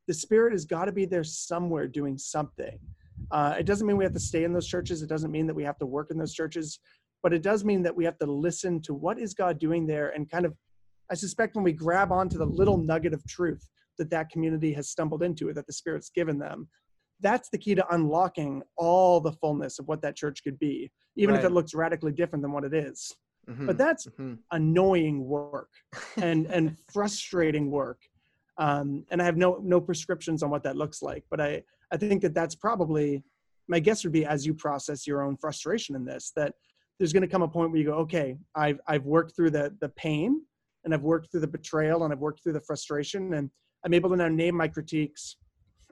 the spirit has got to be there somewhere doing something. Uh, it doesn't mean we have to stay in those churches. It doesn't mean that we have to work in those churches, but it does mean that we have to listen to what is God doing there and kind of, I suspect when we grab onto the little nugget of truth that that community has stumbled into or that the Spirit's given them, that's the key to unlocking all the fullness of what that church could be, even right. if it looks radically different than what it is. Mm-hmm. But that's mm-hmm. annoying work and and frustrating work. Um, and I have no no prescriptions on what that looks like. But I I think that that's probably my guess would be as you process your own frustration in this that there's going to come a point where you go, okay, I've I've worked through the the pain, and I've worked through the betrayal, and I've worked through the frustration, and I'm able to now name my critiques,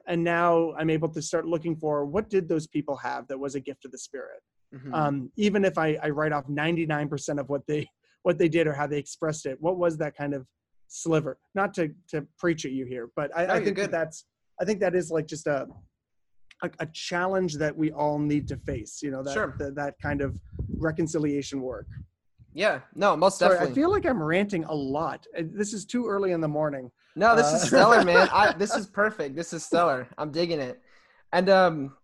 and now I'm able to start looking for what did those people have that was a gift of the Spirit. Mhm. Um, even if I, I write off 99% of what they what they did or how they expressed it, what was that kind of sliver? Not to to preach at you here, but I, No, I think that that's I think that is like just a a, a challenge that we all need to face. You know that Sure. that, that kind of reconciliation work. yeah, no, most Sorry, definitely. I feel like I'm ranting a lot. Uh, This is too early in the morning. No, this is Uh, stellar, man. I, this is perfect. This is stellar. I'm digging it. And um,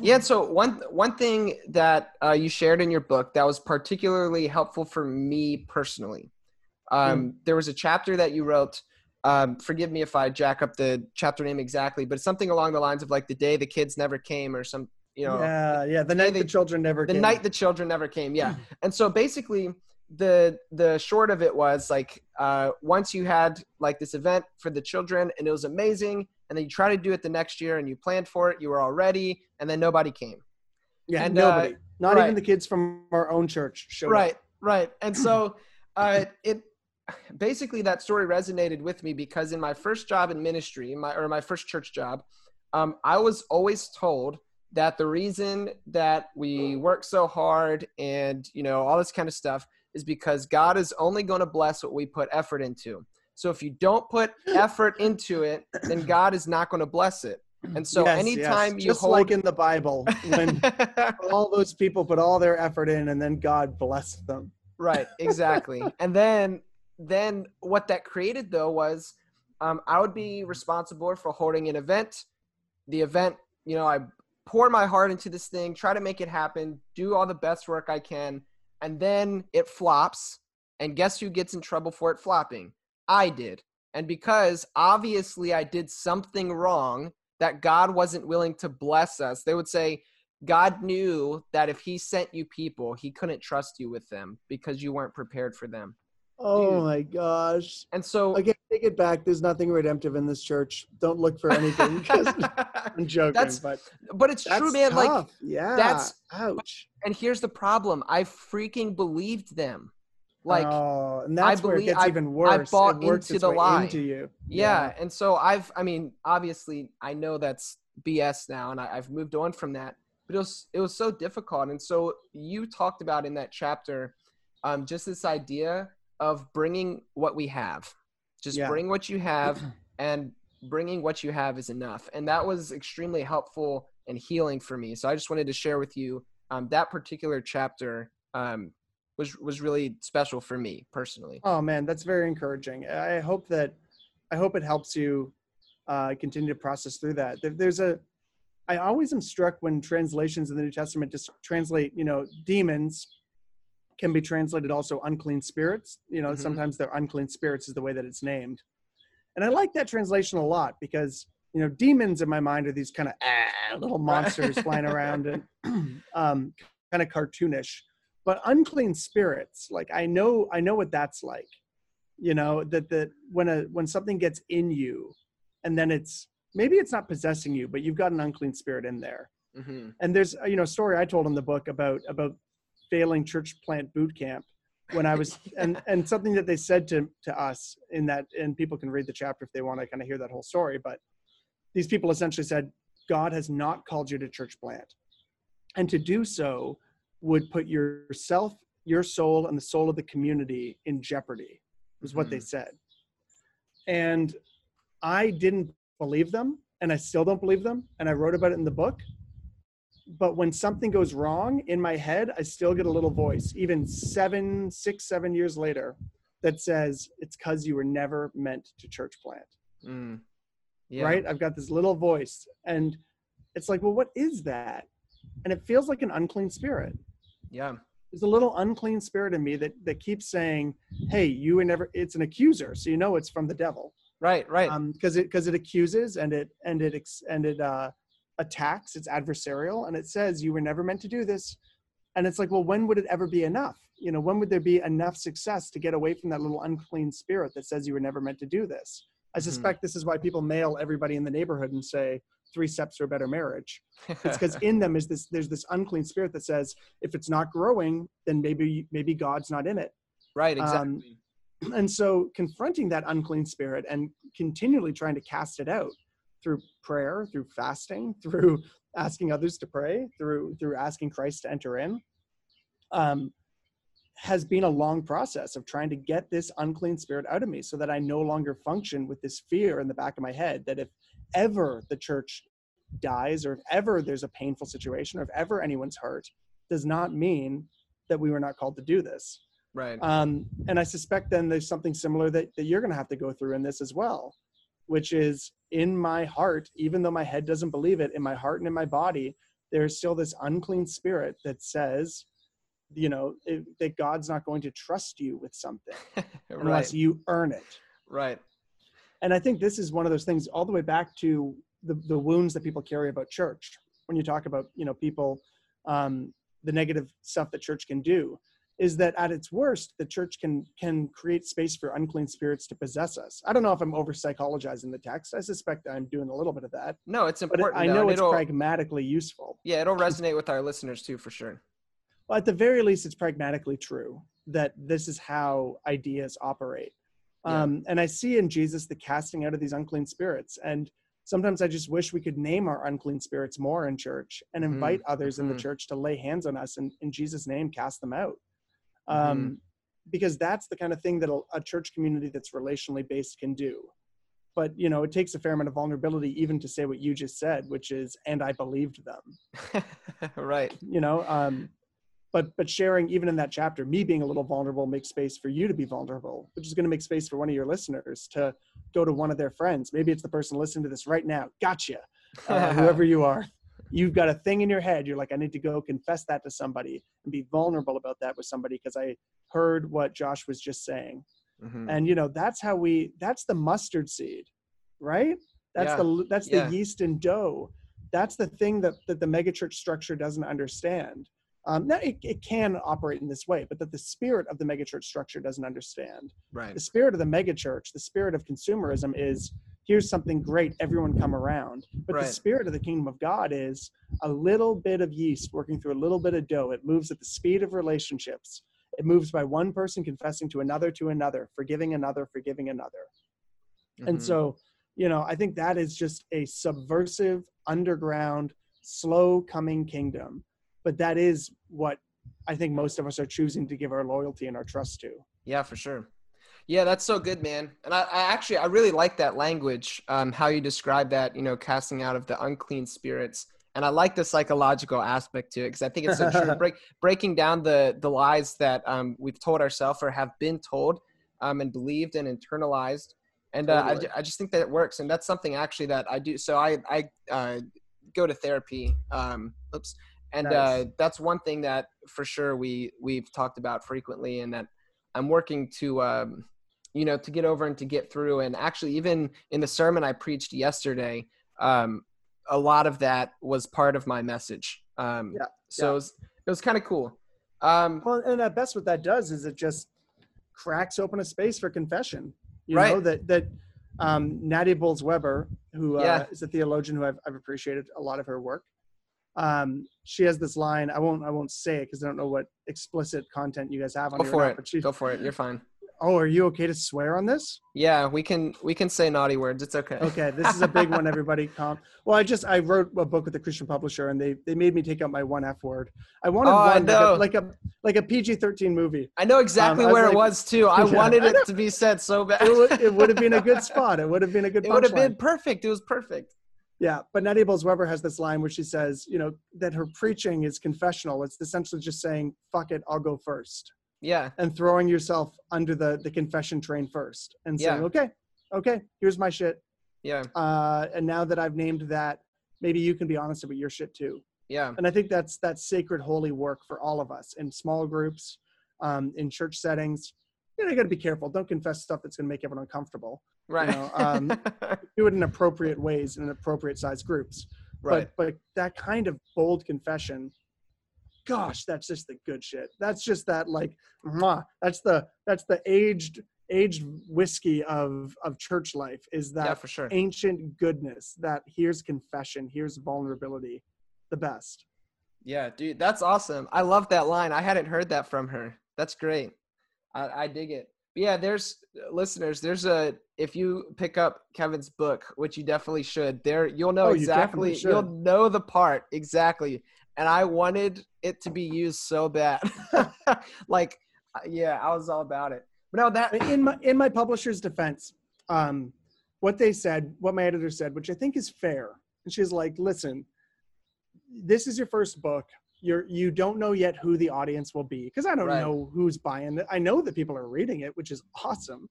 yeah. So one one thing that uh, you shared in your book that was particularly helpful for me personally. Um, There was a chapter that you wrote. Um, forgive me if I jack up the chapter name exactly, but it's something along the lines of like the day the kids never came, or some you know yeah, yeah. The night the children never the came. night the children never came yeah and so basically the the short of it was like uh, once you had like this event for the children and it was amazing and then you try to do it the next year and you planned for it you were all ready and then nobody came yeah, and, uh, nobody. Not right. even the kids from our own church showed up. right right and so uh, it basically that story resonated with me because in my first job in ministry my or my first church job um, i was always told that the reason that we work so hard and you know all this kind of stuff is because god is only going to bless what we put effort into so if you don't put effort into it then god is not going to bless it and so Yes, anytime yes. you just hold like in the Bible, when all those people put all their effort in, and then God blessed them. right exactly and then then what that created though was um, i would be responsible for holding an event. The event you know i pour my heart into this thing try to make it happen do all the best work i can and then it flops and guess who gets in trouble for it flopping? I did. And because obviously i did something wrong that god wasn't willing to bless us they would say God knew that if he sent you people, he couldn't trust you with them because you weren't prepared for them. Oh Dude. my gosh! And so Again, take it back. There's nothing redemptive in this church. Don't look for anything. I'm joking, That's- but but it's true, man. Like yeah, that's- ouch. and here's the problem. I freaking believed them. Like oh, and that's where it believe- gets I- even worse. bought it works into its the way lie. into you. yeah. And so I've I mean, obviously I know that's BS now and I, I've moved on from that. But it was it was so difficult. And so you talked about in that chapter um, just this idea of bringing what we have. Just Yeah. bring what you have and bringing what you have is enough. And that was extremely helpful and healing for me. So I just wanted to share with you um, that particular chapter um, was was really special for me personally. Oh man, that's very encouraging. I hope that I hope it helps you uh, continue to process through that. There- There's a I always am struck when translations in the New Testament just translate, you know, demons can be translated also unclean spirits. You know, Mhm. sometimes they're unclean spirits is the way that it's named. And I like that translation a lot because, you know, demons in my mind are these kind of ah, little monsters flying around and um, kind of cartoonish. But unclean spirits, like I know, I know what that's like. You know that that when a when something gets in you, and then it's maybe it's not possessing you, but you've got an unclean spirit in there. hmm And there's you know a story I told in the book about about failing church plant boot camp when I was and and something that they said to to us in that and people can read the chapter if they want to kind of hear that whole story. But these people essentially said God has not called you to church plant, and to do so would put yourself, your soul, and the soul of the community in jeopardy. Was what they mm-hmm. said, and I didn't believe them, and I still don't believe them, and I wrote about it in the book but when something goes wrong in my head i still get a little voice even seven six seven years later that says it's because you were never meant to church plant Mm. Yeah. right i've got this little voice and it's like well what is that and it feels like an unclean spirit Yeah. there's a little unclean spirit in me that that keeps saying hey you were never it's an accuser so you know it's from the devil Right. Right. um because it because it accuses and it and it ex- and it uh attacks it's adversarial and it says you were never meant to do this and it's like well when would it ever be enough you know when would there be enough success to get away from that little unclean spirit that says you were never meant to do this i Mhm. suspect this is why people mail everybody in the neighborhood and say three steps to a better marriage. It's because in them is this there's this unclean spirit that says if it's not growing, then maybe maybe God's not in it. right, Um, exactly. And so confronting that unclean spirit and continually trying to cast it out through prayer, through fasting, through asking others to pray, through through asking Christ to enter in, um, has been a long process of trying to get this unclean spirit out of me so that I no longer function with this fear in the back of my head that if ever the church dies or if ever there's a painful situation or if ever anyone's hurt, does not mean that we were not called to do this. right. Um, and I suspect then there's something similar that, that you're going to have to go through in this as well, which is in my heart, even though my head doesn't believe it, in my heart and in my body, there's still this unclean spirit that says, you know, it, that God's not going to trust you with something unless you earn it. Right. And I think this is one of those things all the way back to the, the wounds that people carry about church. When you talk about, you know, people, um, the negative stuff that church can do is that at its worst, the church can can create space for unclean spirits to possess us. I don't know if I'm over psychologizing the text. I suspect I'm doing a little bit of that, No, it's but important. I know it's pragmatically useful. Yeah, it'll resonate with our listeners too, for sure. Well, at the very least, it's pragmatically true that this is how ideas operate. Yeah. Um, and I see in Jesus the casting out of these unclean spirits. And sometimes I just wish we could name our unclean spirits more in church and invite others in the mhm. church to lay hands on us and in Jesus' name cast them out. Mm-hmm. Um, Because that's the kind of thing that a, a church community that's relationally based can do. But you know, it takes a fair amount of vulnerability even to say what you just said, which is, "And I believed them." right. you know um but but sharing even in that chapter me being a little vulnerable makes space for you to be vulnerable which is going to make space for one of your listeners to go to one of their friends maybe it's the person listening to this right now gotcha uh, whoever you are you've got a thing in your head you're like i need to go confess that to somebody and be vulnerable about that with somebody because i heard what josh was just saying Mhm. and you know that's how we that's the mustard seed right that's Yeah. the that's Yeah. the yeast and dough that's the thing that, that the megachurch structure doesn't understand um, now it, it can operate in this way but that the spirit of the megachurch structure doesn't understand Right. the spirit of the megachurch the spirit of consumerism is here's something great everyone come around but Right. the spirit of the kingdom of god is a little bit of yeast working through a little bit of dough it moves at the speed of relationships it moves by one person confessing to another to another forgiving another forgiving another and Mhm. so you know i think that is just a subversive underground slow coming kingdom but that is what i think most of us are choosing to give our loyalty and our trust to Yeah, for sure. Yeah, that's so good, man. And I, I actually I really like that language, um, how you describe that, you know, casting out of the unclean spirits. And I like the psychological aspect to it because I think it's so true. Break, breaking down the the lies that um, we've told ourselves or have been told um, and believed and internalized. And uh, I, Totally. ju- I just think that it works. And that's something actually that I do. So I I uh, go to therapy. Um, oops. And uh, that's one thing that for sure we we've talked about frequently, and that I'm working to, um, you know, to get over and to get through. And actually, even in the sermon I preached yesterday, um, a lot of that was part of my message. Um, Yeah, So yeah. it was, was kind of cool. Um, well and at best what that does is it just cracks open a space for confession you know Right. that that um, Nadia Bolz-Weber, who uh, Yeah. is a theologian who I've, I've appreciated a lot of her work. Um, she has this line. I won't. I won't say it because I don't know what explicit content you guys have on go for not, it. But she, Go for it. You're fine. Oh, are you okay to swear on this? Yeah, we can we can say naughty words. It's okay. Okay, this is a big one. Everybody, calm. Well, I just I wrote a book with a Christian publisher, and they they made me take out my one F word. I wanted Oh, I know. like a like a like a PG thirteen movie. I know exactly Um, I was where it was too. I Yeah, wanted I it to be said so bad. It would it would have been a good spot. It would have been a good. It would have been perfect. It was perfect. Yeah, but Nadia Bolz-Weber has this line where she says, you know, that her preaching is confessional. It's essentially just saying, "Fuck it, I'll go first. Yeah. and throwing yourself under the the confession train first, and saying, Yeah. "Okay, okay, here's my shit. Yeah. Uh, and now that I've named that, maybe you can be honest about your shit too." Yeah. And I think that's that sacred, holy work for all of us in small groups, um, in church settings. You know, you got to be careful. Don't confess stuff that's going to make everyone uncomfortable. Right. know, um, Do it in appropriate ways in appropriate size groups. right. But but that kind of bold confession, gosh, that's just the good shit. That's just that like, mwah, that's the that's the aged aged whiskey of of church life is that yeah, for sure. ancient goodness that here's confession here's vulnerability the best Yeah, dude, that's awesome. I love that line. I hadn't heard that from her. That's great. I, I dig it. But yeah, there's listeners. There's a if you pick up Kevin's book, which you definitely should. There, you'll know Oh, you exactly. You'll know the part exactly. And I wanted it to be used so bad. like, uh, yeah, I was all about it. But now that in my in my publisher's defense um what they said what my editor said which i think is fair and she's like listen this is your first book you're you don't know yet who the audience will be because i don't Right. know who's buying it i know that people are reading it which is awesome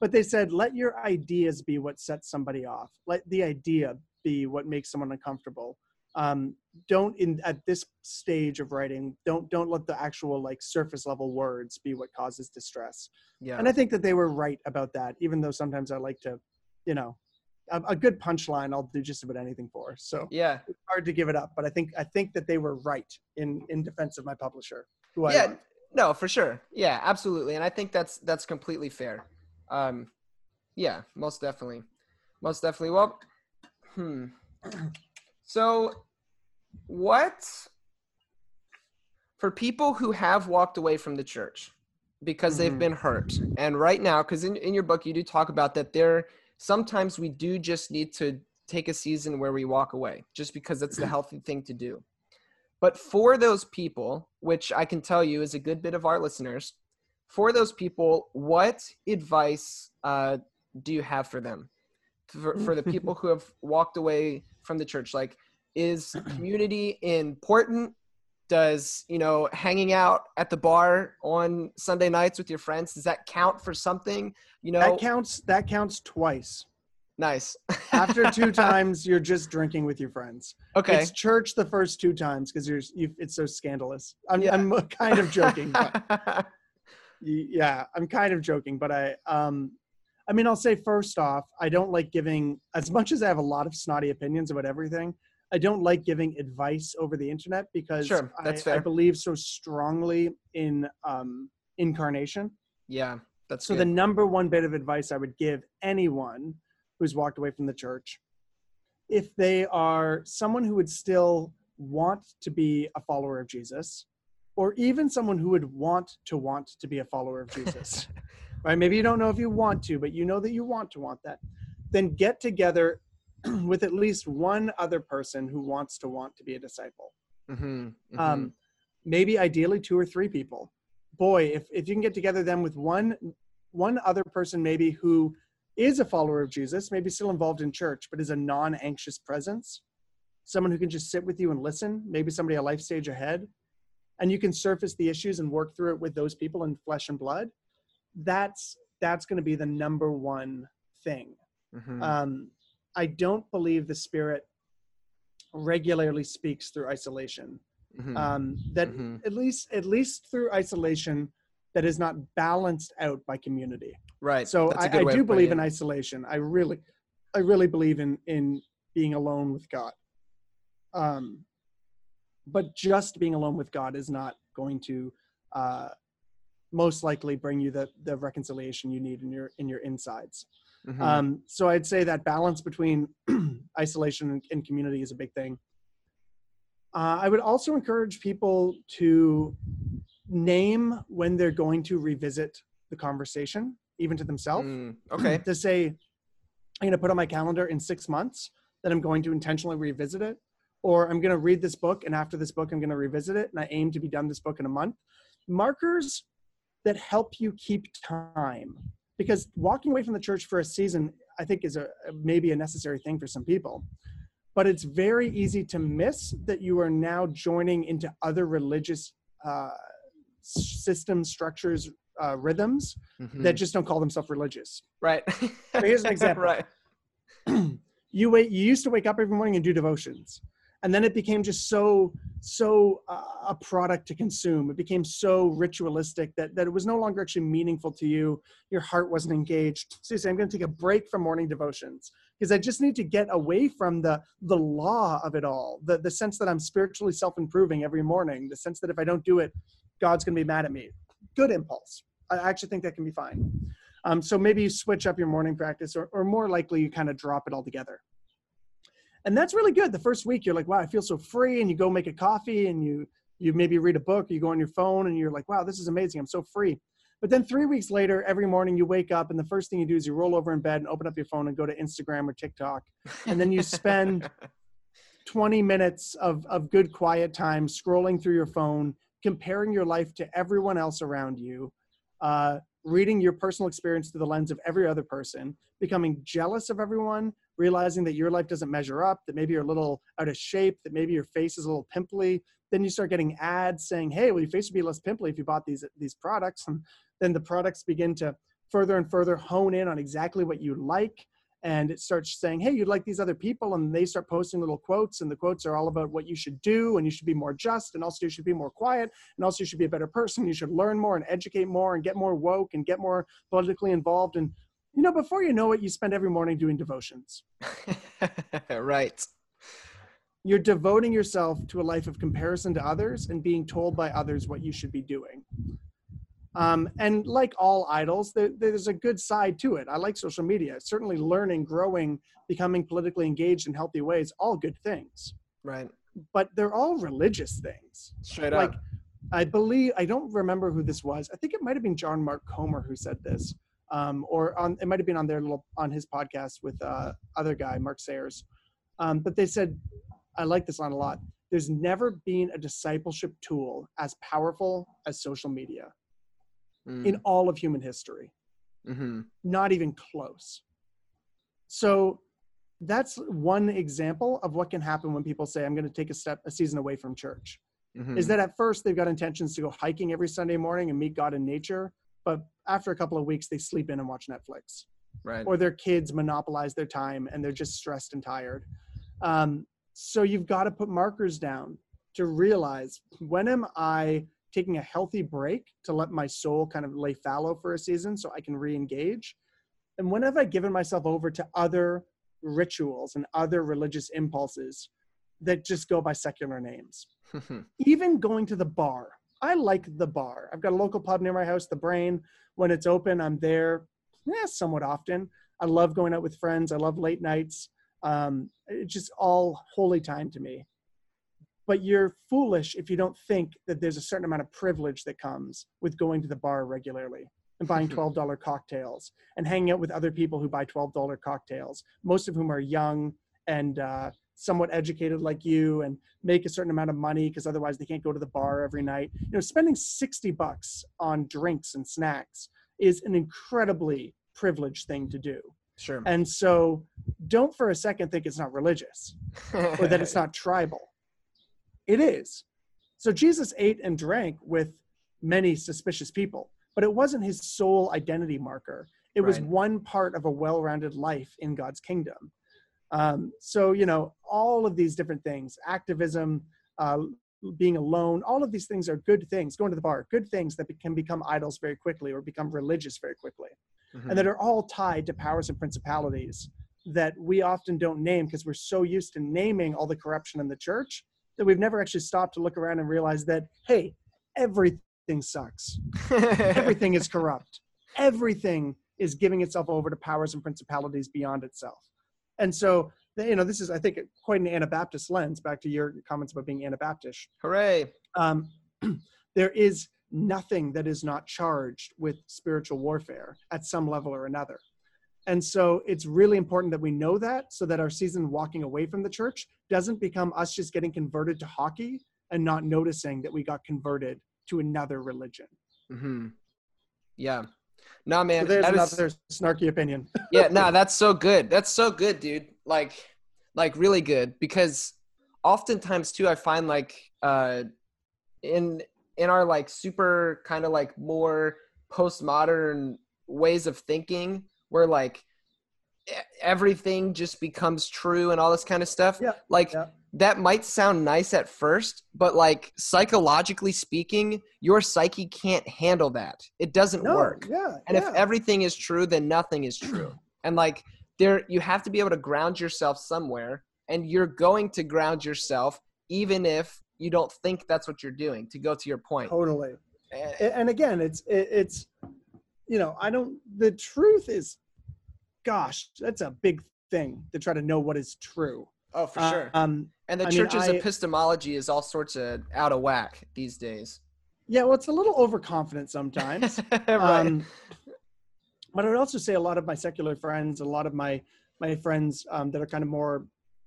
but they said let your ideas be what sets somebody off let the idea be what makes someone uncomfortable um, don't in at this stage of writing don't don't let the actual like surface level words be what causes distress yeah, and I think that they were right about that, even though sometimes I like to, you know, a, a good punchline I'll do just about anything for. So yeah, it's hard to give it up, but I think I think that they were right in in defense of my publisher, who I yeah. love. No, for sure. Yeah, absolutely. And I think that's that's completely fair. Um, yeah, most definitely, most definitely. Well, hmm. So, what for people who have walked away from the church because they've Mhm. been hurt, and right now, because in in your book you do talk about that there sometimes we do just need to take a season where we walk away, just because it's the healthy thing to do. But for those people, which I can tell you is a good bit of our listeners, for those people, what advice uh, do you have for them? For, for the people who have walked away from the church, like, is community important? Does you know hanging out at the bar on Sunday nights with your friends does that count for something? You know, That counts. That counts twice. nice. After two times, you're just drinking with your friends. okay, It's church the first two times because you're you, it's so scandalous. I'm Yeah. I'm kind of joking. but yeah i'm kind of joking but i um i mean i'll say first off i don't like giving as much as i have a lot of snotty opinions about everything i don't like giving advice over the internet because Sure, I, I believe so strongly in um incarnation yeah, that's so good. the number one bit of advice i would give anyone who's walked away from the church if they are someone who would still want to be a follower of jesus or even someone who would want to want to be a follower of jesus right? Maybe you don't know if you want to but you know that you want to want that. Then get together with at least one other person who wants to want to be a disciple. Mhm, mhm. um, maybe ideally two or three people. Boy if, if you can get together then with one one other person maybe who is a follower of jesus maybe still involved in church but is a non-anxious presence someone who can just sit with you and listen maybe somebody a life stage ahead and you can surface the issues and work through it with those people in flesh and blood that's that's going to be the number one thing Mhm. um, I don't believe the Spirit regularly speaks through isolation. Mhm. Um, that Mhm. at least at least through isolation that is not balanced out by community. right. So I, I do believe in isolation. I really, I really believe in in being alone with God. Um, but just being alone with God is not going to uh, most likely bring you the the reconciliation you need in your in your insides. Mhm. Um, so I'd say that balance between isolation and, and community is a big thing. Uh, I would also encourage people to name when they're going to revisit the conversation, even to themselves. Mm, okay. To say, I'm going to put on my calendar in six months that I'm going to intentionally revisit it, or I'm going to read this book, and after this book, I'm going to revisit it, and I aim to be done this book in a month. Markers that help you keep time because walking away from the church for a season i think is a maybe a necessary thing for some people but it's very easy to miss that you are now joining into other religious uh, systems structures uh, rhythms that Mhm. just don't call themselves religious right. here's an example. right. you wait you used to wake up every morning and do devotions and then it became just so so uh, a product to consume. It became so ritualistic that, that it was no longer actually meaningful to you. Your heart wasn't engaged. So you say i'm going to take a break from morning devotions because i just need to get away from the the law of it all the, the sense that i'm spiritually self-improving every morning the sense that if i don't do it god's going to be mad at me. Good impulse. I actually think that can be fine. Um, so maybe you switch up your morning practice, or, or more likely you kind of drop it all together. And that's really good. The first week you're like, wow, I feel so free, and you go make a coffee, and you you maybe read a book, or you go on your phone, and you're like, wow, this is amazing. I'm so free. But then three weeks later, every morning you wake up, and the first thing you do is you roll over in bed and open up your phone and go to Instagram or TikTok, and then you spend 20 minutes of, of good quiet time scrolling through your phone, comparing your life to everyone else around you, uh, reading your personal experience through the lens of every other person, becoming jealous of everyone, realizing that your life doesn't measure up, that maybe you're a little out of shape, that maybe your face is a little pimply. Then you start getting ads saying, "Hey, well, your face would be less pimply if you bought these these products." And then the products begin to further and further hone in on exactly what you like and it starts saying, Hey, you'd like these other people. And they start posting little quotes, and the quotes are all about what you should do, and you should be more just, and also you should be more quiet, and also you should be a better person. You should learn more and educate more and get more woke and get more politically involved. And, you know, before you know it, you spend every morning doing devotions. right. You're devoting yourself to a life of comparison to others and being told by others what you should be doing. Um, and like all idols, there, there's a good side to it. I like social media. Certainly, learning, growing, becoming politically engaged in healthy ways, all good things. Right. But they're all religious things. Straight like, up. I believe I don't remember who this was. I think it might have been John Mark Comer who said this, um, or on it might have been on their little on his podcast with uh, other guy Mark Sayers. Um, but they said, I like this line a lot. There's never been a discipleship tool as powerful as social media Mm. in all of human history. hmm Not even close. So that's one example of what can happen when people say, I'm going to take a step, a season away from church. hmm Is that at first they've got intentions to go hiking every Sunday morning and meet God in nature, but after a couple of weeks, they sleep in and watch Netflix, right. or their kids monopolize their time and they're just stressed and tired. Um, so you've got to put markers down to realize when am I taking a healthy break to let my soul kind of lay fallow for a season so I can re-engage? And when have I given myself over to other rituals and other religious impulses that just go by secular names? even going to the bar. I like the bar. I've got a local pub near my house, the Brain. When it's open, I'm there, yeah, somewhat often. I love going out with friends. I love late nights. Um, it's just all holy time to me. But you're foolish if you don't think that there's a certain amount of privilege that comes with going to the bar regularly and buying $12 cocktails and hanging out with other people who buy $12 cocktails, most of whom are young and uh, somewhat educated like you and make a certain amount of money because otherwise they can't go to the bar every night. You know, spending 60 bucks on drinks and snacks is an incredibly privileged thing to do. sure. And so don't for a second think it's not religious or that it's not tribal. It is. So Jesus ate and drank with many suspicious people, but it wasn't his sole identity marker. It was one part of a well rounded life in God's kingdom. Um, so, you know, all of these different things activism, uh, being alone, all of these things are good things. Going to the bar, good things that be- can become idols very quickly or become religious very quickly Mhm. and that are all tied to powers and principalities that we often don't name because we're so used to naming all the corruption in the church that we've never actually stopped to look around and realize that hey everything sucks everything is corrupt everything is giving itself over to powers and principalities beyond itself and so you know this is i think quite an anabaptist lens back to your comments about being anabaptist Hooray. um, there is nothing that is not charged with spiritual warfare at some level or another. And so it's really important that we know that so that our season walking away from the church doesn't become us just getting converted to hockey and not noticing that we got converted to another religion. hmm Yeah. No, man. so there's that is- another snarky opinion. yeah, no, that's so good. That's so good, dude. Like, like really good because oftentimes too, I find like uh, in in our like super kind of like more postmodern ways of thinking, where like everything just becomes true and all this kind of stuff. Yeah, Like yeah. That might sound nice at first, but like psychologically speaking, your psyche can't handle that. It doesn't no, work. yeah. And yeah. if everything is true, then nothing is true. and like there you have to be able to ground yourself somewhere and you're going to ground yourself even if you don't think that's what you're doing to go to your point. totally. Eh, A- and again it's it, it's you know, I don't. The truth is, gosh, that's a big thing to try to know what is true. Oh, for sure. Um, and the I mean, church's I- epistemology is all sorts of out of whack these days. yeah, well, it's a little overconfident sometimes. right. Um, but I would also say a lot of my secular friends, a lot of my my friends um, that are kind of more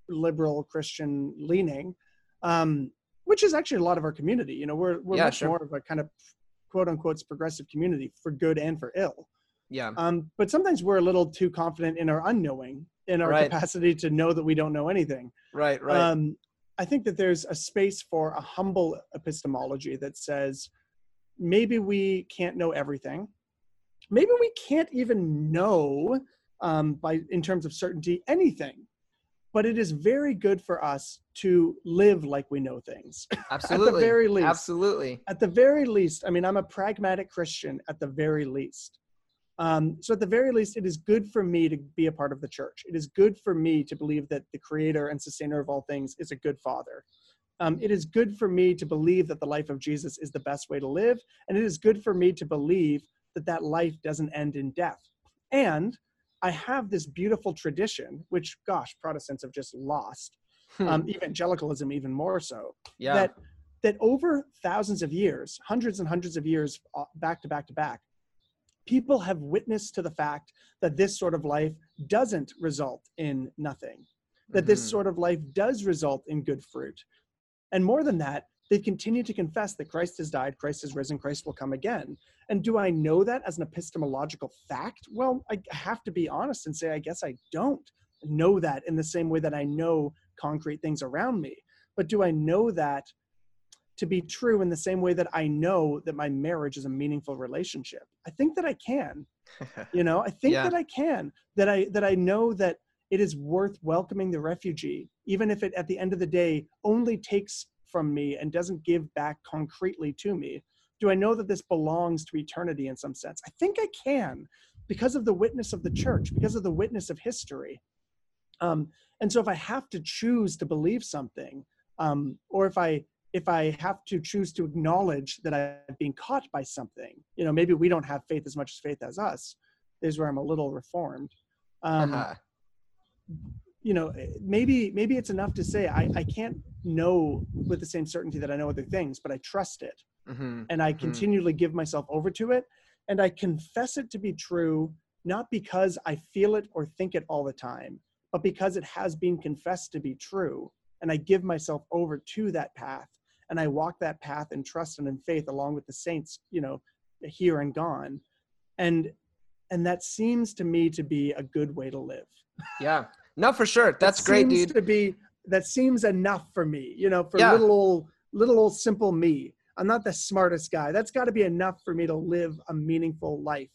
liberal Christian leaning, um, which is actually a lot of our community. You know, we're we're Yeah, much sure. more of a kind of quote unquote progressive community for good and for ill. yeah. Um, but sometimes we're a little too confident in our unknowing, in our Right. capacity to know that we don't know anything. Right. Right. Um, I think that there's a space for a humble epistemology that says maybe we can't know everything. Maybe we can't even know um, by in terms of certainty anything. But it is very good for us to live like we know things. Absolutely. At the very least. Absolutely. at the very least, I mean, I'm a pragmatic Christian at the very least. Um, so, at the very least, it is good for me to be a part of the church. It is good for me to believe that the creator and sustainer of all things is a good father. Um, it is good for me to believe that the life of Jesus is the best way to live. And it is good for me to believe that that life doesn't end in death. And I have this beautiful tradition, which, gosh, Protestants have just lost, Hmm. um, evangelicalism even more so yeah. that that over thousands of years, hundreds and hundreds of years uh, back to back to back, people have witnessed to the fact that this sort of life doesn't result in nothing, that this Mhm. sort of life does result in good fruit. And more than that, they continue to confess that Christ has died, Christ has risen, Christ will come again. And do I know that as an epistemological fact? Well, I have to be honest and say, I guess I don't know that in the same way that I know concrete things around me. But do I know that to be true in the same way that I know that my marriage is a meaningful relationship? I think that I can. You know, I think Yeah. that I can. That I that I know that it is worth welcoming the refugee, even if it at the end of the day only takes from me and doesn't give back concretely to me. Do I know that this belongs to eternity in some sense? I think I can because of the witness of the church, because of the witness of history. Um, and so if I have to choose to believe something, um, or if I if I have to choose to acknowledge that I've been caught by something, you know, maybe we don't have faith as much as faith as us. Is where I'm a little reformed. Um, Uh-huh. you know, maybe maybe it's enough to say I, I can't know with the same certainty that I know other things, but I trust it Mhm. and I Mhm. continually give myself over to it and I confess it to be true, not because I feel it or think it all the time, but because it has been confessed to be true. And I give myself over to that path and I walk that path in trust and in faith along with the saints, you know, here and gone. And and that seems to me to be a good way to live. Yeah. No, for sure. That That's great, seems dude. To be that seems enough for me, you know, for Yeah. little old little old simple me. I'm not the smartest guy. That's got to be enough for me to live a meaningful life,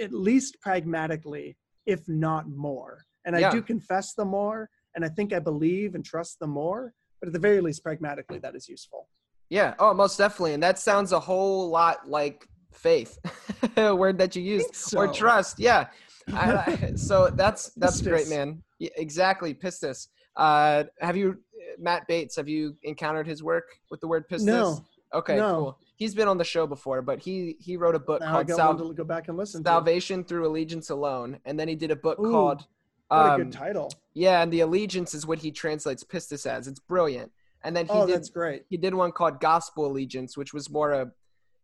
at least pragmatically, if not more. And I do confess the more, and I think I believe and trust the more. But at the very least, pragmatically, that is useful. Yeah. Oh, most definitely. And that sounds a whole lot like faith, a word that you used, or trust. Yeah. I, so that's that's great, man. Yeah, exactly, pistis. Uh, have you, Matt Bates? Have you encountered his work with the word pistis? No, Okay, no. cool. He's been on the show before, but he he wrote a book now called Sal- to go back and listen to. Salvation Through Allegiance Alone, and then he did a book Ooh, called. What a um, good title! Yeah, and the allegiance is what he translates pistis as. It's brilliant. And then he Oh, did that's great. he did one called Gospel Allegiance, which was more a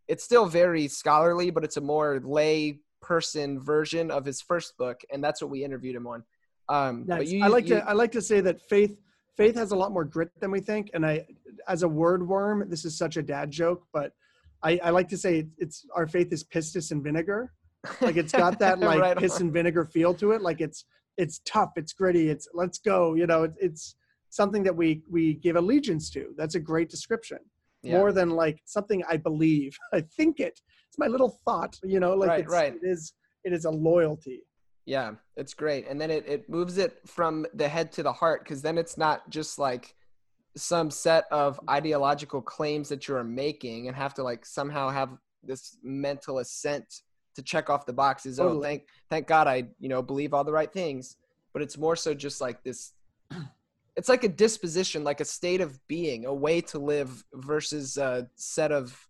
it's still very scholarly, but it's a more lay person version of his first book, and that's what we interviewed him on. Um but Nice. you, I like you- to I like to say that faith faith has a lot more grit than we think. And I as a word worm, this is such a dad joke, but I, I like to say it's our faith is pistis and vinegar. Like it's got that like Right piss on. and vinegar feel to it. Like it's it's tough, it's gritty, it's let's go. You know, it's, it's something that we we give allegiance to. That's a great description. Yeah. More than like something I believe. I think it. It's my little thought. You know, like Right, it's, right. it is it is a loyalty. Yeah, it's great. And then it, it moves it from the head to the heart because then it's not just like some set of ideological claims that you're making and have to like somehow have this mental assent to check off the boxes. Oh, thank thank God I, you know, believe all the right things. But it's more so just like this it's like a disposition, like a state of being, a way to live versus a set of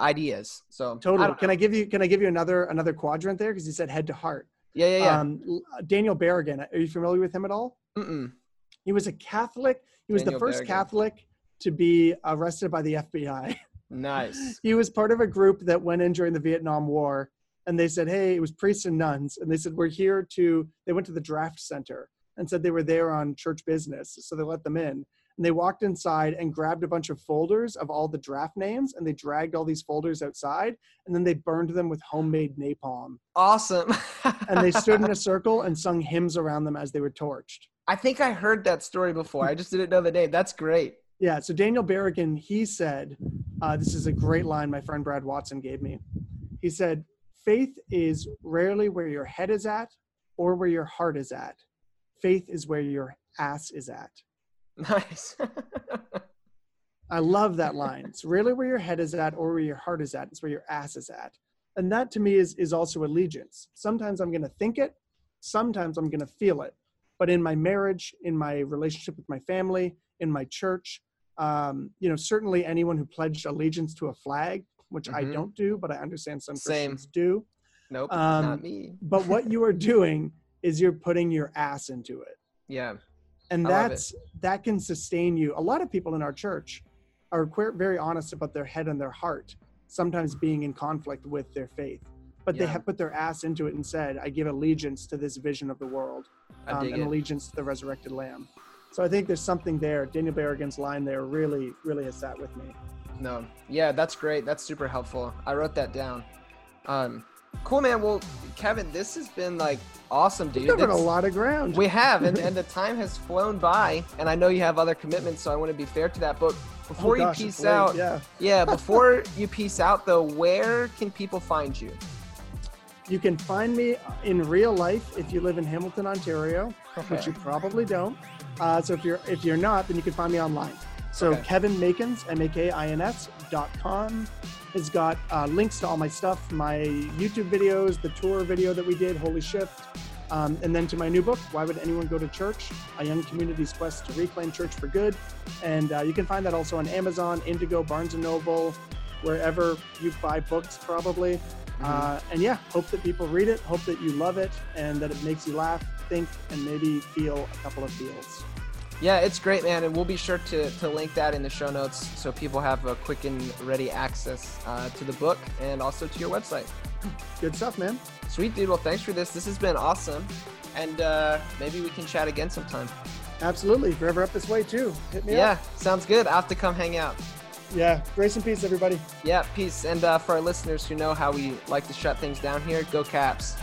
ideas. So Totally. I can I give you can I give you another another quadrant there because you said head to heart. Yeah, yeah, yeah. Um, Daniel Berrigan, are you familiar with him at all? Mm-mm. He was a Catholic. He was Daniel the first Berrigan. Catholic to be arrested by the FBI. Nice. he was part of a group that went in during the Vietnam War, and they said, "Hey, it was priests and nuns," and they said, "We're here to." They went to the draft center and said they were there on church business, so they let them in. And they walked inside and grabbed a bunch of folders of all the draft names, and they dragged all these folders outside, and then they burned them with homemade napalm. Awesome. And they stood in a circle and sung hymns around them as they were torched. I think I heard that story before. I just didn't know the name. That's great. Yeah, so Daniel Berrigan, he said, uh, this is a great line my friend Brad Watson gave me. He said, Faith is rarely where your head is at or where your heart is at. Faith is where your ass is at. Nice. I love that line. It's rarely where your head is at or where your heart is at. It's where your ass is at. And that to me is, is also allegiance. Sometimes I'm going to think it, sometimes I'm going to feel it. But in my marriage, in my relationship with my family, in my church, um, you know, certainly anyone who pledged allegiance to a flag, which I Mhm. don't do, but I understand some Same. Christians do. nope. Um, not me. But what you are doing is you're putting your ass into it Yeah. and I that's that can sustain you a lot of people in our church are very honest about their head and their heart sometimes being in conflict with their faith but they have put their ass into it and said i give allegiance to this vision of the world um, and it. allegiance to the resurrected lamb so i think there's something there daniel berrigan's line there really really has sat with me No. Yeah, that's great. That's super helpful. I wrote that down. Um, cool, man. Well, Kevin, this has been like awesome, dude. we covered a lot of ground We have, and, and the time has flown by, and I know you have other commitments, so I want to be fair to that. But before Oh, gosh, you peace out, yeah yeah, before you peace out, though, where can people find you? you can find me in real life if you live in hamilton ontario which you probably don't. Uh, so if you're if you're not, then you can find me online. So Okay. Kevin Makins, M A K I N S dot com has got uh, links to all my stuff, my YouTube videos, the tour video that we did, Holy Shift, um, and then to my new book, Why Would Anyone Go to Church? A Young Community's Quest to Reclaim Church for Good. And uh, you can find that also on Amazon, Indigo, Barnes and Noble, wherever you buy books, probably. Mm-hmm. Uh, and yeah, hope that people read it, hope that you love it, and that it makes you laugh, think, and maybe feel a couple of feels. Yeah, it's great, man, and we'll be sure to, to link that in the show notes so people have a quick and ready access uh, to the book and also to your website. Good stuff, man. Sweet, dude. Well, thanks for this. This has been awesome, and uh, maybe we can chat again sometime. Absolutely. If you're ever up this way, too, hit me Yeah, up. sounds good. I'll have to come hang out. Yeah. Grace and peace, everybody. Yeah, peace. And uh, for our listeners who know how we like to shut things down here, go Caps.